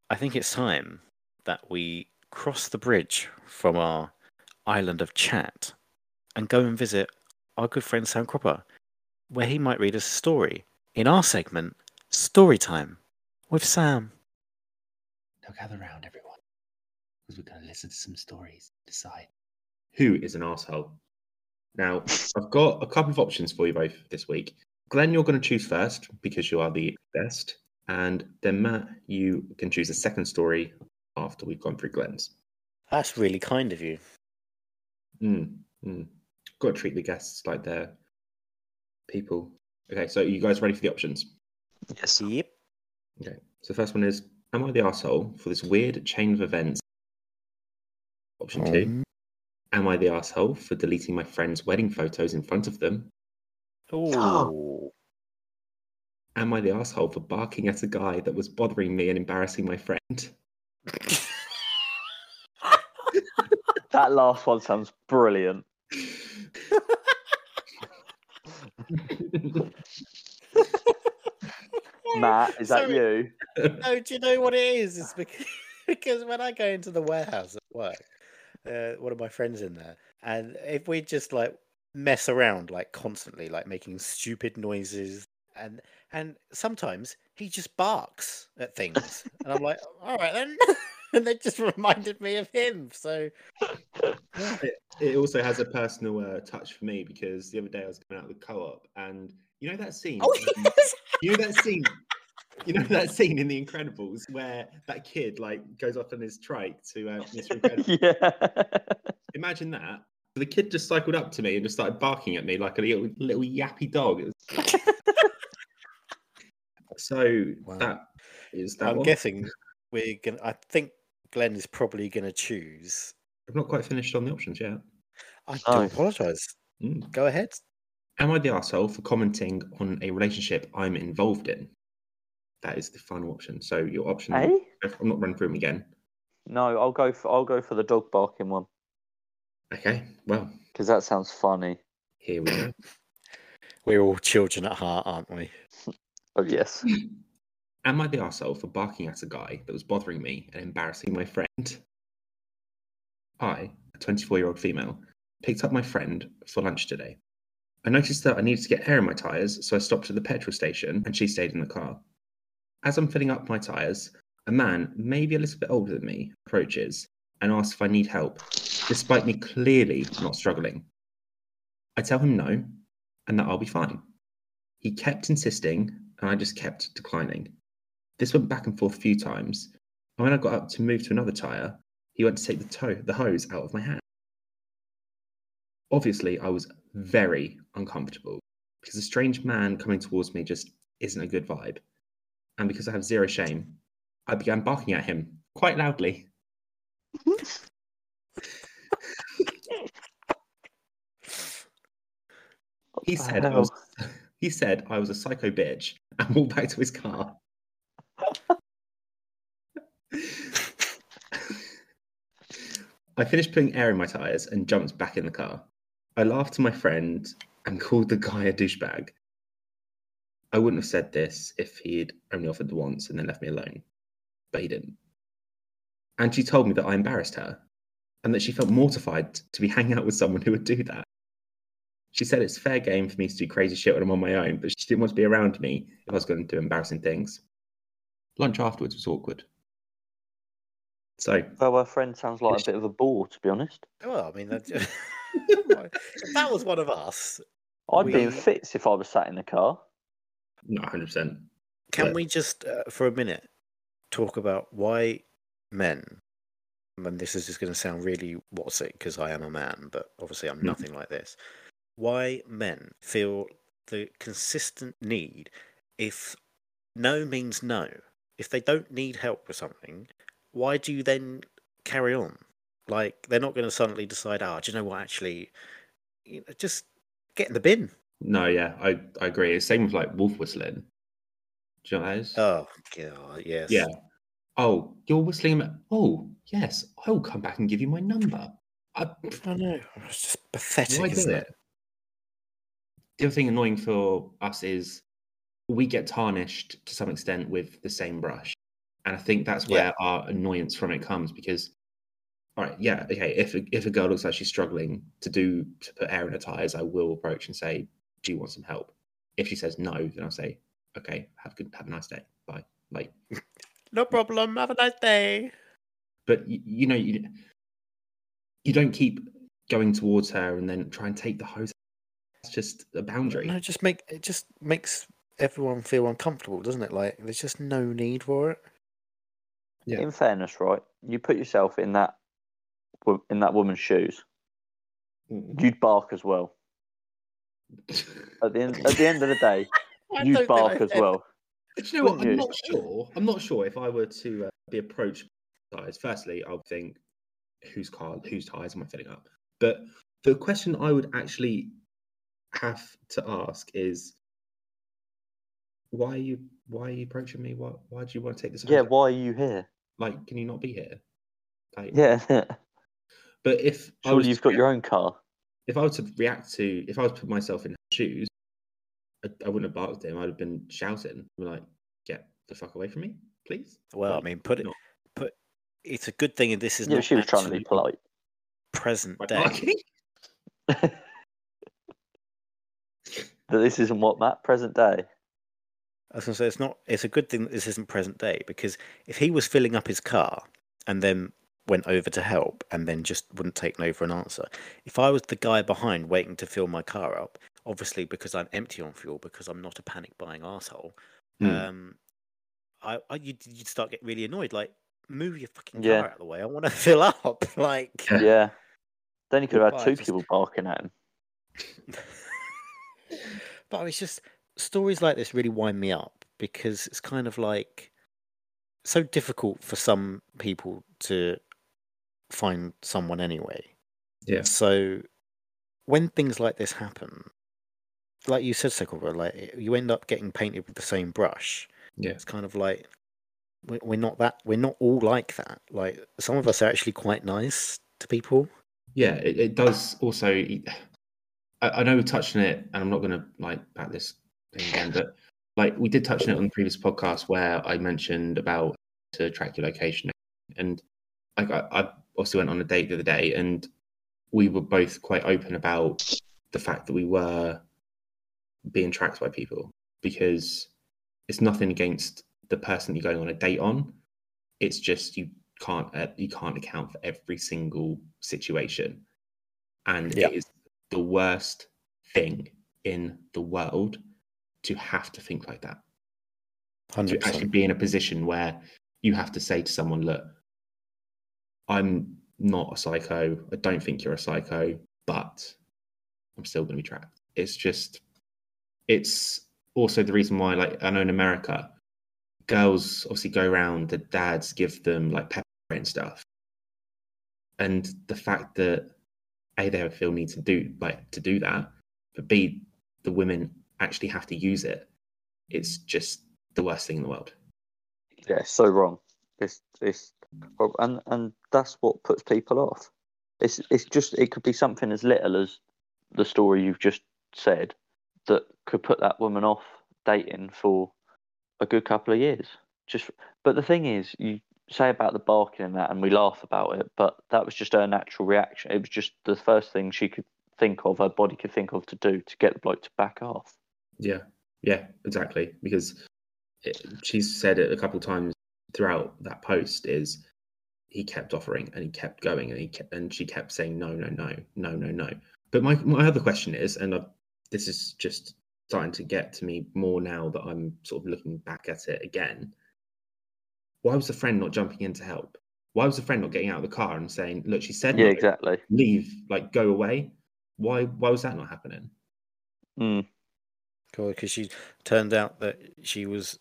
I think it's time that we cross the bridge from our island of chat and go and visit our good friend Sam Cropper, where he might read us a story in our segment, Story Time with Sam. Now gather round, everyone, because we're going to listen to some stories. Decide. Who is an asshole? Now, I've got a couple of options for you both this week. Glenn, you're going to choose first because you are the best. And then Matt, you can choose a second story after we've gone through Glenn's. That's really kind of you. Mm, mm. Got to treat the guests like they're people. Okay, so you guys ready for the options? Yes. Yep. Okay, so the first one is Am I the asshole for this weird chain of events? Option two Um, Am I the asshole for deleting my friend's wedding photos in front of them? Ooh. Am I the asshole for barking at a guy that was bothering me and embarrassing my friend? That last one sounds brilliant. Matt, is that Sorry. you? No, do you know what it is? It's because, because when I go into the warehouse at work, uh, one of my friends in there, and if we just like mess around like constantly, like making stupid noises, and and sometimes he just barks at things, and I'm like, all right then, and they just reminded me of him. So it also has a personal uh, touch for me because the other day I was coming out of the co-op and you know that scene oh um, yes, you know that scene you know that scene in the incredibles where that kid like goes off on his trike to uh, mr incredible yeah. imagine that the kid just cycled up to me and just started barking at me like a little, little yappy dog was- so Wow. that is that I'm one. guessing we're gonna. I think Glenn is probably gonna choose. i've not quite finished on the options yet I do Oh. apologise. Mm. Go ahead. Am I the asshole for commenting on a relationship I'm involved in? That is the final option. So your option, Hey? I'm not running through them again. No, I'll go for I'll go for the dog barking one Okay, well, because that sounds funny. here we go. We're all children at heart, aren't we? Oh yes. Am I the arsehole for barking at a guy that was bothering me and embarrassing my friend? I, a 24 year old female, picked up my friend for lunch today. I noticed that I needed to get air in my tyres, so I stopped at the petrol station and she stayed in the car. As I'm filling up my tyres, a man, maybe a little bit older than me, approaches and asks if I need help, despite me clearly not struggling. I tell him no and that I'll be fine. He kept insisting, and I just kept declining. This went back and forth a few times, and when I got up to move to another tyre, he went to take the, toe, the hose out of my hand. Obviously, I was very uncomfortable because a strange man coming towards me just isn't a good vibe. And because I have zero shame, I began barking at him quite loudly. He said, I was, he said I was a psycho bitch and walked back to his car. I finished putting air in my tyres and jumped back in the car. I laughed to my friend and called the guy a douchebag. I wouldn't have said this if he'd only offered once and then left me alone, but he didn't. And she told me that I embarrassed her and that she felt mortified to be hanging out with someone who would do that. She said it's fair game for me to do crazy shit when I'm on my own, but she didn't want to be around me if I was going to do embarrassing things. Lunch afterwards was awkward. So, Well, our friend sounds like a bit of a bore, to be honest. Well, I mean, that, if that was one of us. I'd be in fits if I was sat in the car. Not 100%. Can we just, uh, for a minute, talk about why men? And this is just going to sound really what's it because I am a man, but obviously I'm Hmm. nothing like this. Why men feel the consistent need if no means no. If they don't need help with something, why do you then carry on? Like they're not going to suddenly decide, oh, do you know what? Actually, you know, just get in the bin. No, yeah, I, I agree. It's same with like wolf whistling. Do you know what that is? Oh god, yes. yeah. Oh, you're whistling. at- Oh, yes, I will come back and give you my number. I, I don't know. It's just pathetic, Why isn't it? it? The other thing annoying for us is we get tarnished to some extent with the same brush. And I think that's where Yeah. our annoyance from it comes because, all right, yeah, okay, if a, if a girl looks like she's struggling to do, to put air in her tires, I will approach and say, Do you want some help? If she says no, then I'll say, Okay, have a good, have a nice day. Bye. Like, No problem. Have a nice day. but you, you know, you, you don't keep going towards her and then try and take the hose. It's just a boundary. No, just make it just makes everyone feel uncomfortable, doesn't it? Like there's just no need for it. Yeah. In fairness, right, you put yourself in that in that woman's shoes, Mm. you'd bark as well. At the end, at the end of the day, I you'd bark as well. Do you know what? Wouldn't I'm you? not sure. I'm not sure if I were to uh, be approached by tires. Firstly, I would think, whose car, whose tires am I filling up? But the question I would actually have to ask is, why are you why are you approaching me? Why why do you want to take this? Yeah, home? why are you here? Like, can you not be here? Like, Yeah, But if I surely was you've got your own car. If I were to react to, if I was to put myself in her shoes, I, I wouldn't have barked at him. I'd have been shouting, I'd be like, "Get the fuck away from me, please!" Well, I mean, put it, not put. It's a good thing this is Yeah, not she was trying to be polite. present by day. that this isn't what Matt present day. I was going to say it's not. It's a good thing that this isn't present day because if he was filling up his car and then went over to help and then just wouldn't take no for an answer, if I was the guy behind waiting to fill my car up, obviously because I'm empty on fuel because I'm not a panic buying asshole, Hmm. um, I, I you'd, you'd start getting really annoyed. Like, move your fucking Yeah. car out of the way. I want to fill up. Like, Yeah. Yeah. Then you could have had two just- people barking at him. but it's just stories like this really wind me up because it's kind of like so difficult for some people to find someone anyway. Yeah. So when things like this happen, like you said, Sekulba, like you end up getting painted with the same brush. Yeah. It's kind of like we- we're not that we're not all like that. Like some of us are actually quite nice to people. yeah, it, it does also. I, I know we touched on it, and I'm not going to like back this thing again, but like we did touch on it on the previous podcast where I mentioned about to track your location, and like I, I also went on a date the other day, and we were both quite open about the fact that we were being tracked by people because it's nothing against the person you're going on a date on. It's just you can't uh, you can't account for every single situation, and Yeah. it is the worst thing in the world to have to think like that. Hundred To actually be in a position where you have to say to someone, "Look, I'm not a psycho. I don't think you're a psycho, but I'm still going to be trapped. It's just, it's also the reason why, like, I know in America, girls obviously go around, the dads give them like pepper and stuff. And the fact that A, they feel need to do like to do that, but B, the women actually have to use it. It's just the worst thing in the world. Yeah, so wrong. It's it's and and that's what puts people off. It's it's just it could be something as little as the story you've just said that could put that woman off dating for a good couple of years. Just but the thing is, you say about the barking and that, and we laugh about it, but that was just her natural reaction. It was just the first thing she could think of, her body could think of to do to get the bloke to back off. Yeah, yeah, exactly. Because it, she's said it a couple of times throughout that post is he kept offering and he kept going and he kept, and she kept saying no, no, no, no, no, no. But my my other question is, and i this is just starting to get to me more now that I'm sort of looking back at it again. Why was the friend not jumping in to help? Why was the friend not getting out of the car and saying, "Look, she said Yeah, no, exactly. leave, like go away"? Why why was that not happening? Mm. Cool, because she turned out that she was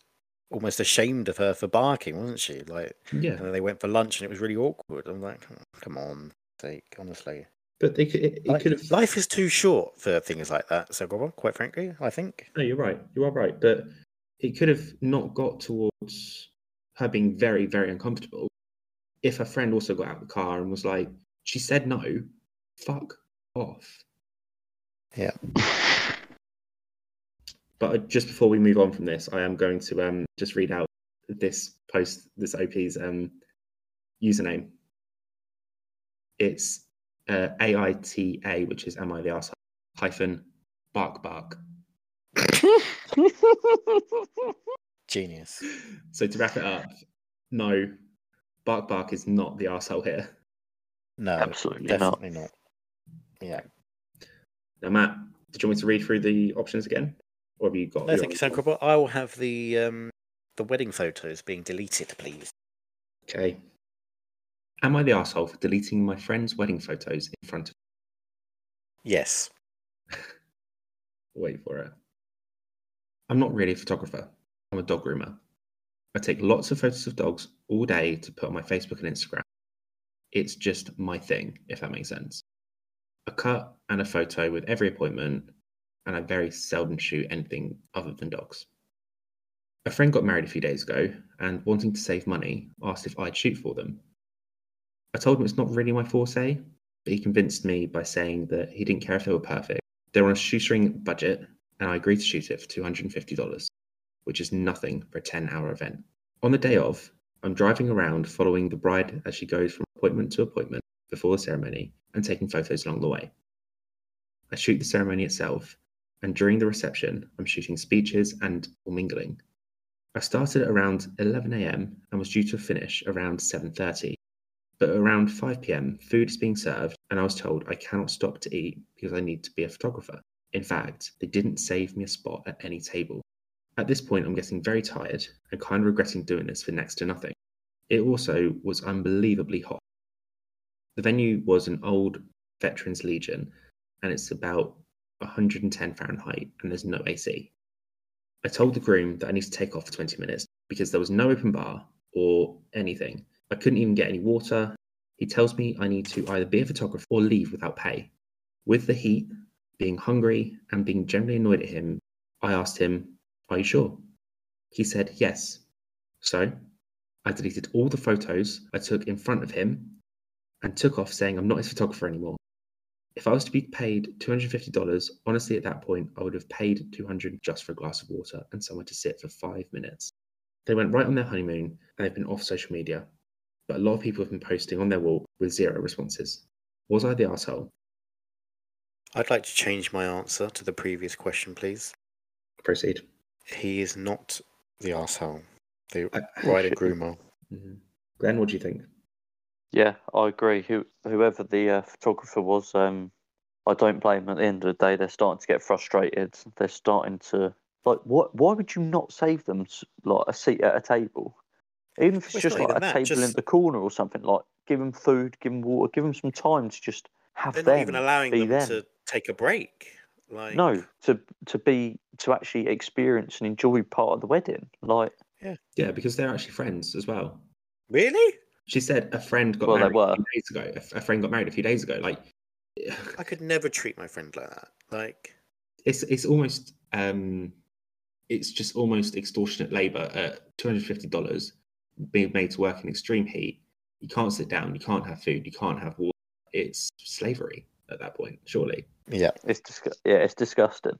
almost ashamed of her for barking, wasn't she? Like, Yeah, and then they went for lunch, and it was really awkward. I'm like, "Oh, come on, sake, honestly. but they could it, it Like, could have life is too short for things like that. So, Gobble, quite frankly, I think. No, you're right. You are right. But it could have not got towards her being very, very uncomfortable if her friend also got out of the car and was like, she said no, fuck off. Yeah. But uh, just before we move on from this, I am going to um, just read out this post, this OP's um, username. It's uh, AITA, which is Am I the Arsehole? hyphen bark bark. Genius. So to wrap it up, no, Bark Bark is not the arsehole here. No, Absolutely not. definitely not. Yeah. Now, Matt, did you want me to read through the options again? Or have you got No, thank you? Sankrabot. I will have the um, the wedding photos being deleted, please. Okay. Am I the asshole for deleting my friend's wedding photos in front of? Yes. Wait for it. I'm not really a photographer. I'm a dog groomer. I take lots of photos of dogs all day to put on my Facebook and Instagram. It's just my thing, if that makes sense. A cut and a photo with every appointment, and I very seldom shoot anything other than dogs. A friend got married a few days ago and, wanting to save money, asked if I'd shoot for them. I told him it's not really my forte, but he convinced me by saying that he didn't care if they were perfect. They were on a shoestring budget, and I agreed to shoot it for $250, which is nothing for a 10 hour event. On the day of, I'm driving around following the bride as she goes from appointment to appointment before the ceremony and taking photos along the way. I shoot the ceremony itself, and during the reception, I'm shooting speeches and mingling. I started around 11 a.m. and was due to finish around 7:30. But around 5 p.m., food is being served, and I was told I cannot stop to eat because I need to be a photographer. In fact, they didn't save me a spot at any table. At this point, I'm getting very tired and kind of regretting doing this for next to nothing. It also was unbelievably hot. The venue was an old Veterans Legion, and it's about 110 Fahrenheit, and there's no AC. I told the groom that I need to take off for 20 minutes because there was no open bar or anything. I couldn't even get any water. He tells me I need to either be a photographer or leave without pay. With the heat, being hungry, and being generally annoyed at him, I asked him, Are you sure? He said yes. So I deleted all the photos I took in front of him and took off saying I'm not his photographer anymore. If I was to be paid $250, honestly, at that point, I would have paid 200 just for a glass of water and somewhere to sit for five minutes. They went right on their honeymoon and they've been off social media, but a lot of people have been posting on their wall with zero responses. Was I the asshole? I'd like to change my answer to the previous question, please. Proceed. He is not the asshole. The bride and groomer. Mhm. Glenn, what do you think? Yeah, I agree. Who, whoever the uh, photographer was, um, I don't blame them. At the end of the day, they're starting to get frustrated. They're starting to like, what? Why would you not save them like a seat at a table? Even if it's Well, it's just like a that, table in the corner or something. Like, give them food, give them water, give them some time to just have They're them not even allowing be them, them. to take a break. Like No, to to be to actually experience and enjoy part of the wedding. Like, yeah, Yeah, because they're actually friends as well. Really? She said a friend got Well, they married a few days ago. A, f- a friend got married a few days ago. Like, I could never treat my friend like that. Like it's it's almost um, it's just almost extortionate labor at two hundred fifty dollars, being made to work in extreme heat. You can't sit down. You can't have food. You can't have water. It's slavery at that point, surely. Yeah. it's disgu- yeah, it's disgusting.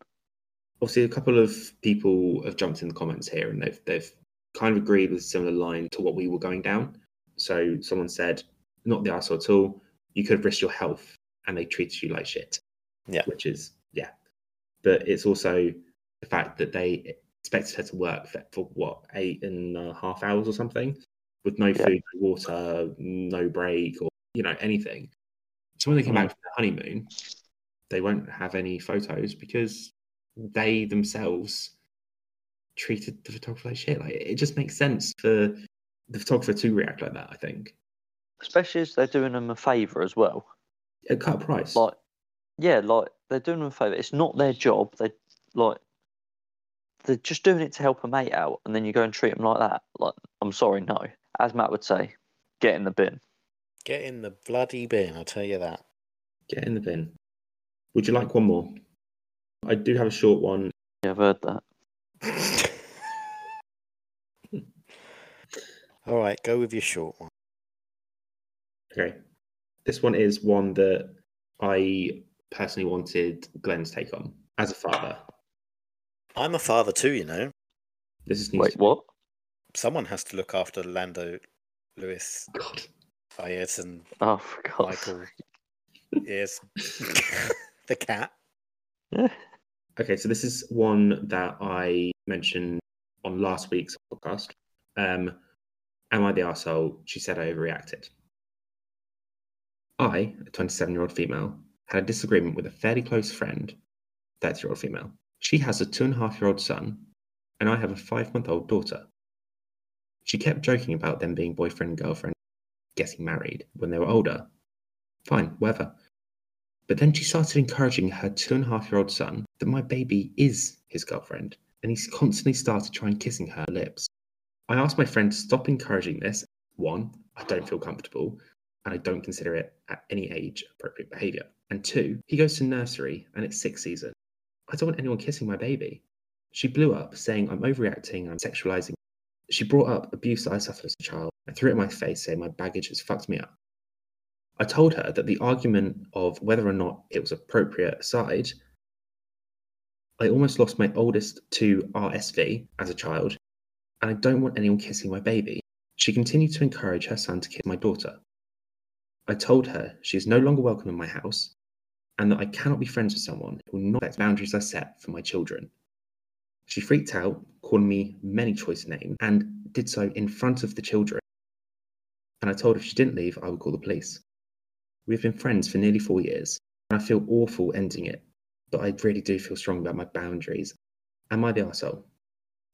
Obviously, a couple of people have jumped in the comments here, and they've they've kind of agreed with a similar line to what we were going down. So someone said, "Not the arsehole at all. You could have risked your health, and they treated you like shit." Yeah. which is yeah. But it's also the fact that they expected her to work for, for what eight and a half hours or something, with no Yeah. food, no water, no break, or you know anything. So when they come mm-hmm. back from their honeymoon, they won't have any photos because they themselves treated the photographer like shit. Like it just makes sense for the photographer to react like that. I think Especially as they're doing them a favour as well. a cut price. Like, yeah, like they're doing them a favour. It's not their job. They like they're just doing it to help a mate out, and then you go and treat them like that. Like, I'm sorry, no. As Matt would say, get in the bin. Get in the bloody bin, I'll tell you that. Get in the bin. Would you like one more? I do have a short one. Yeah, I've heard that. All right, go with your short one. Okay. This one is one that I personally wanted Glenn's take on as a father. I'm a father too, you know. This is news. Wait, what? Someone has to look after Lando, Lewis, God. Fayette, and Oh, for God's Michael. yes, the cat. sake. Okay, so this is one that I mentioned on last week's podcast. Um, am I the arsehole? She said I overreacted. I, a 27 year old female, had a disagreement with a fairly close friend, 30 year old female. She has a two and a half year old son, and I have a five month old daughter. She kept joking about them being boyfriend and girlfriend, getting married when they were older. Fine, whatever. But then she started encouraging her two and a half year old son that my baby is his girlfriend, and he constantly started trying kissing her lips. I asked my friend to stop encouraging this. One, I don't feel comfortable, and I don't consider it at any age appropriate behaviour. And two, he goes to nursery and it's sixth season. I don't want anyone kissing my baby. She blew up, saying I'm overreacting I'm sexualizing. She brought up abuse I suffered as a child and threw it in my face, saying my baggage has fucked me up. I told her that the argument of whether or not it was appropriate aside, I almost lost my oldest to RSV as a child, and I don't want anyone kissing my baby. She continued to encourage her son to kiss my daughter. I told her she is no longer welcome in my house and that I cannot be friends with someone who will not respect boundaries I set for my children. She freaked out, calling me many choice names, and did so in front of the children. And I told her if she didn't leave, I would call the police. We've been friends for nearly four years, and I feel awful ending it, but I really do feel strong about my boundaries. Am I the arsehole?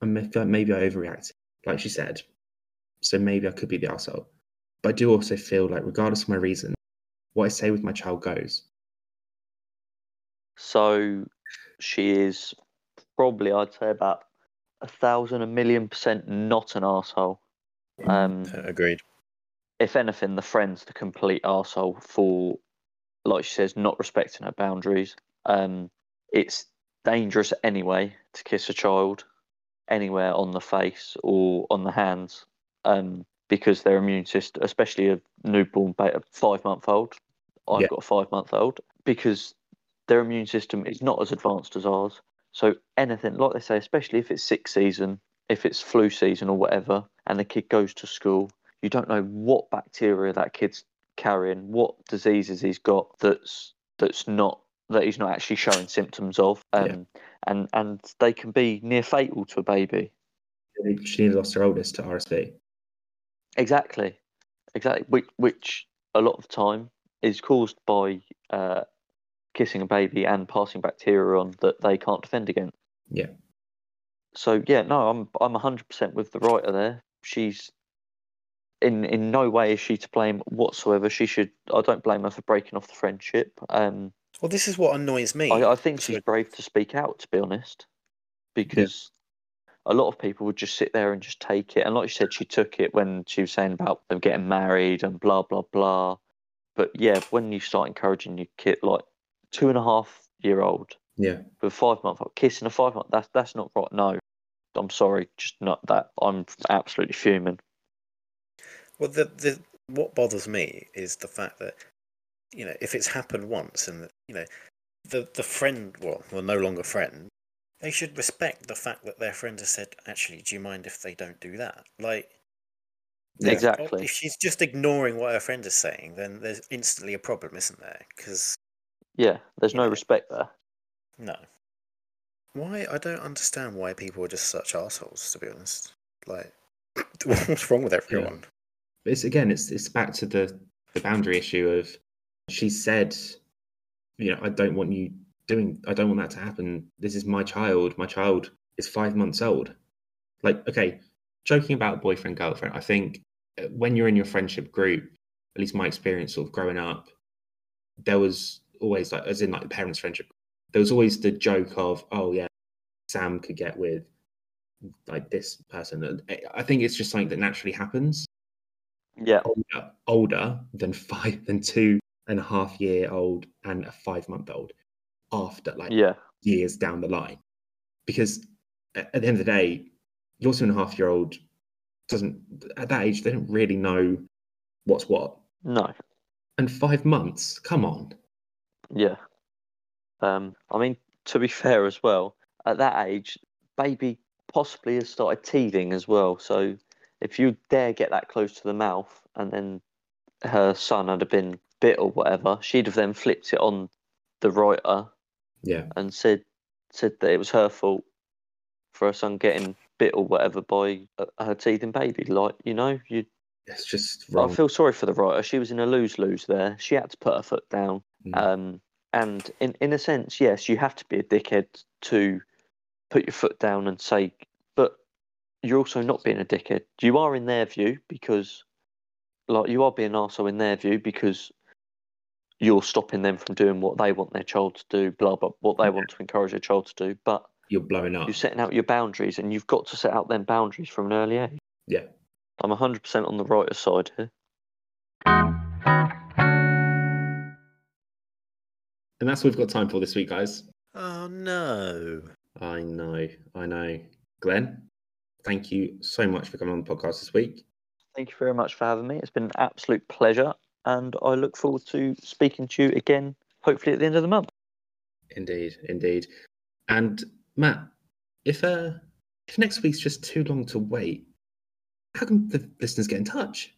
I maybe I overreact, like she said, so maybe I could be the asshole. But I do also feel like, regardless of my reason, what I say with my child goes. So she is probably, I'd say, about a thousand, a million percent not an asshole. Um, Agreed. if anything, the friend's the complete asshole for, like she says, not respecting her boundaries. Um, it's dangerous anyway to kiss a child anywhere on the face or on the hands um, because their immune system, especially a newborn ba- five month old, I've Yeah. got a five month old, because their immune system is not as advanced as ours. So anything, like they say, especially if it's sick season, if it's flu season or whatever, and the kid goes to school, you don't know what bacteria that kid's carrying, what diseases he's got that's that's not that he's not actually showing symptoms of, um, Yeah. and and they can be near fatal to a baby. She nearly lost her oldest to RSV. Exactly, exactly. Which which a lot of time is caused by uh, kissing a baby and passing bacteria on that they can't defend against. Yeah. So yeah, no, I'm I'm hundred percent with the writer there. She's in in no way is she to blame whatsoever. She should. I don't blame her for breaking off the friendship. Um, Well, this is what annoys me. I, I think she's brave to speak out, to be honest, because a lot of people would just sit there and just take it. And like you said, she took it when she was saying about them getting married and blah blah blah. But yeah, when you start encouraging your kid, like two and a half year old Yeah. with five month old kissing a five month, that's that's not right. No, I'm sorry, just not that. I'm absolutely fuming. Well, the the what bothers me is the fact that you know if it's happened once and you know the the friend well well no longer friend they should respect the fact that their friend has said actually do you mind if they don't do that like Yeah. Exactly. if she's just ignoring what her friend is saying then there's instantly a problem isn't there because Yeah, there's no Yeah. respect there. no why I don't understand why people are just such assholes to be honest like what's wrong with everyone But it's again, it's it's back to the the boundary issue of she said, you know, I don't want you doing, I don't want that to happen. This is my child. My child is five months old. Like, okay, joking about boyfriend girlfriend. I think uh, when you're in your friendship group, at least my experience sort of growing up, there was always like, as in like the parents' friendship, there was always the joke of, oh yeah, Sam could get with like this person. I- I think it's just something that naturally happens Yeah, older, older than five than two and a half year old and a five month old after like yeah, years down the line because at the end of the day your two and a half year old doesn't at that age they don't really know what's what no. and five months come on Yeah. Um, I mean, to be fair as well, at that age, baby possibly has started teething as well. So if you dare get that close to the mouth and then her son had have been bit or whatever, she'd have then flipped it on the writer yeah and said said that it was her fault for her son getting bit or whatever by uh, her teething baby. Like, you know, you it's just I feel sorry for the writer. She was in a lose lose there. She had to put her foot down. Mm. Um, and in, in a sense, yes, you have to be a dickhead to put your foot down and say, but you're also not being a dickhead. You are in their view because like you are being arsehole in their view because you're stopping them from doing what they want their child to do, blah blah, what they want to encourage their child to do. But You're blowing up. you're setting out your boundaries, and you've got to set out them boundaries from an early age. Yeah. I'm 100% on the writer's side here. And that's what we've got time for this week, guys. Oh no. I know, I know. Glenn, thank you so much for coming on the podcast this week. Thank you very much for having me. It's been an absolute pleasure, and I look forward to speaking to you again, hopefully at the end of the month. Indeed, indeed. And Matt, if uh if next week's just too long to wait, how can the listeners get in touch?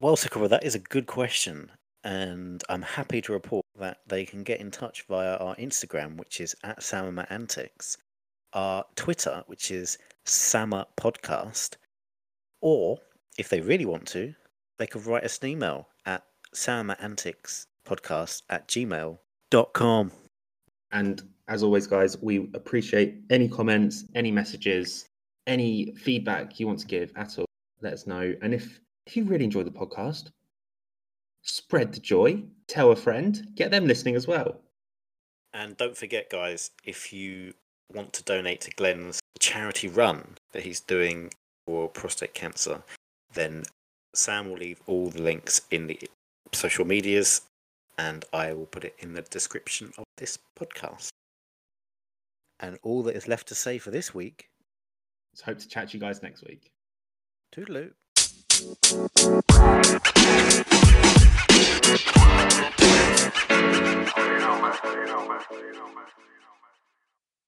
Well, Sakura, that is a good question. And I'm happy to report that they can get in touch via our Instagram, which is at Samama Antics, our Twitter, which is Sama Podcast, or if they really want to, they could write us an email at Podcast at gmail.com. And as always, guys, we appreciate any comments, any messages, any feedback you want to give at all. Let us know. And if if you really enjoy the podcast, spread the joy, tell a friend, get them listening as well. And don't forget, guys, if you want to donate to Glenn's charity run that he's doing for prostate cancer, then Sam will leave all the links in the social medias and I will put it in the description of this podcast. And all that is left to say for this week, So hope to chat to you guys next week. toodaloo.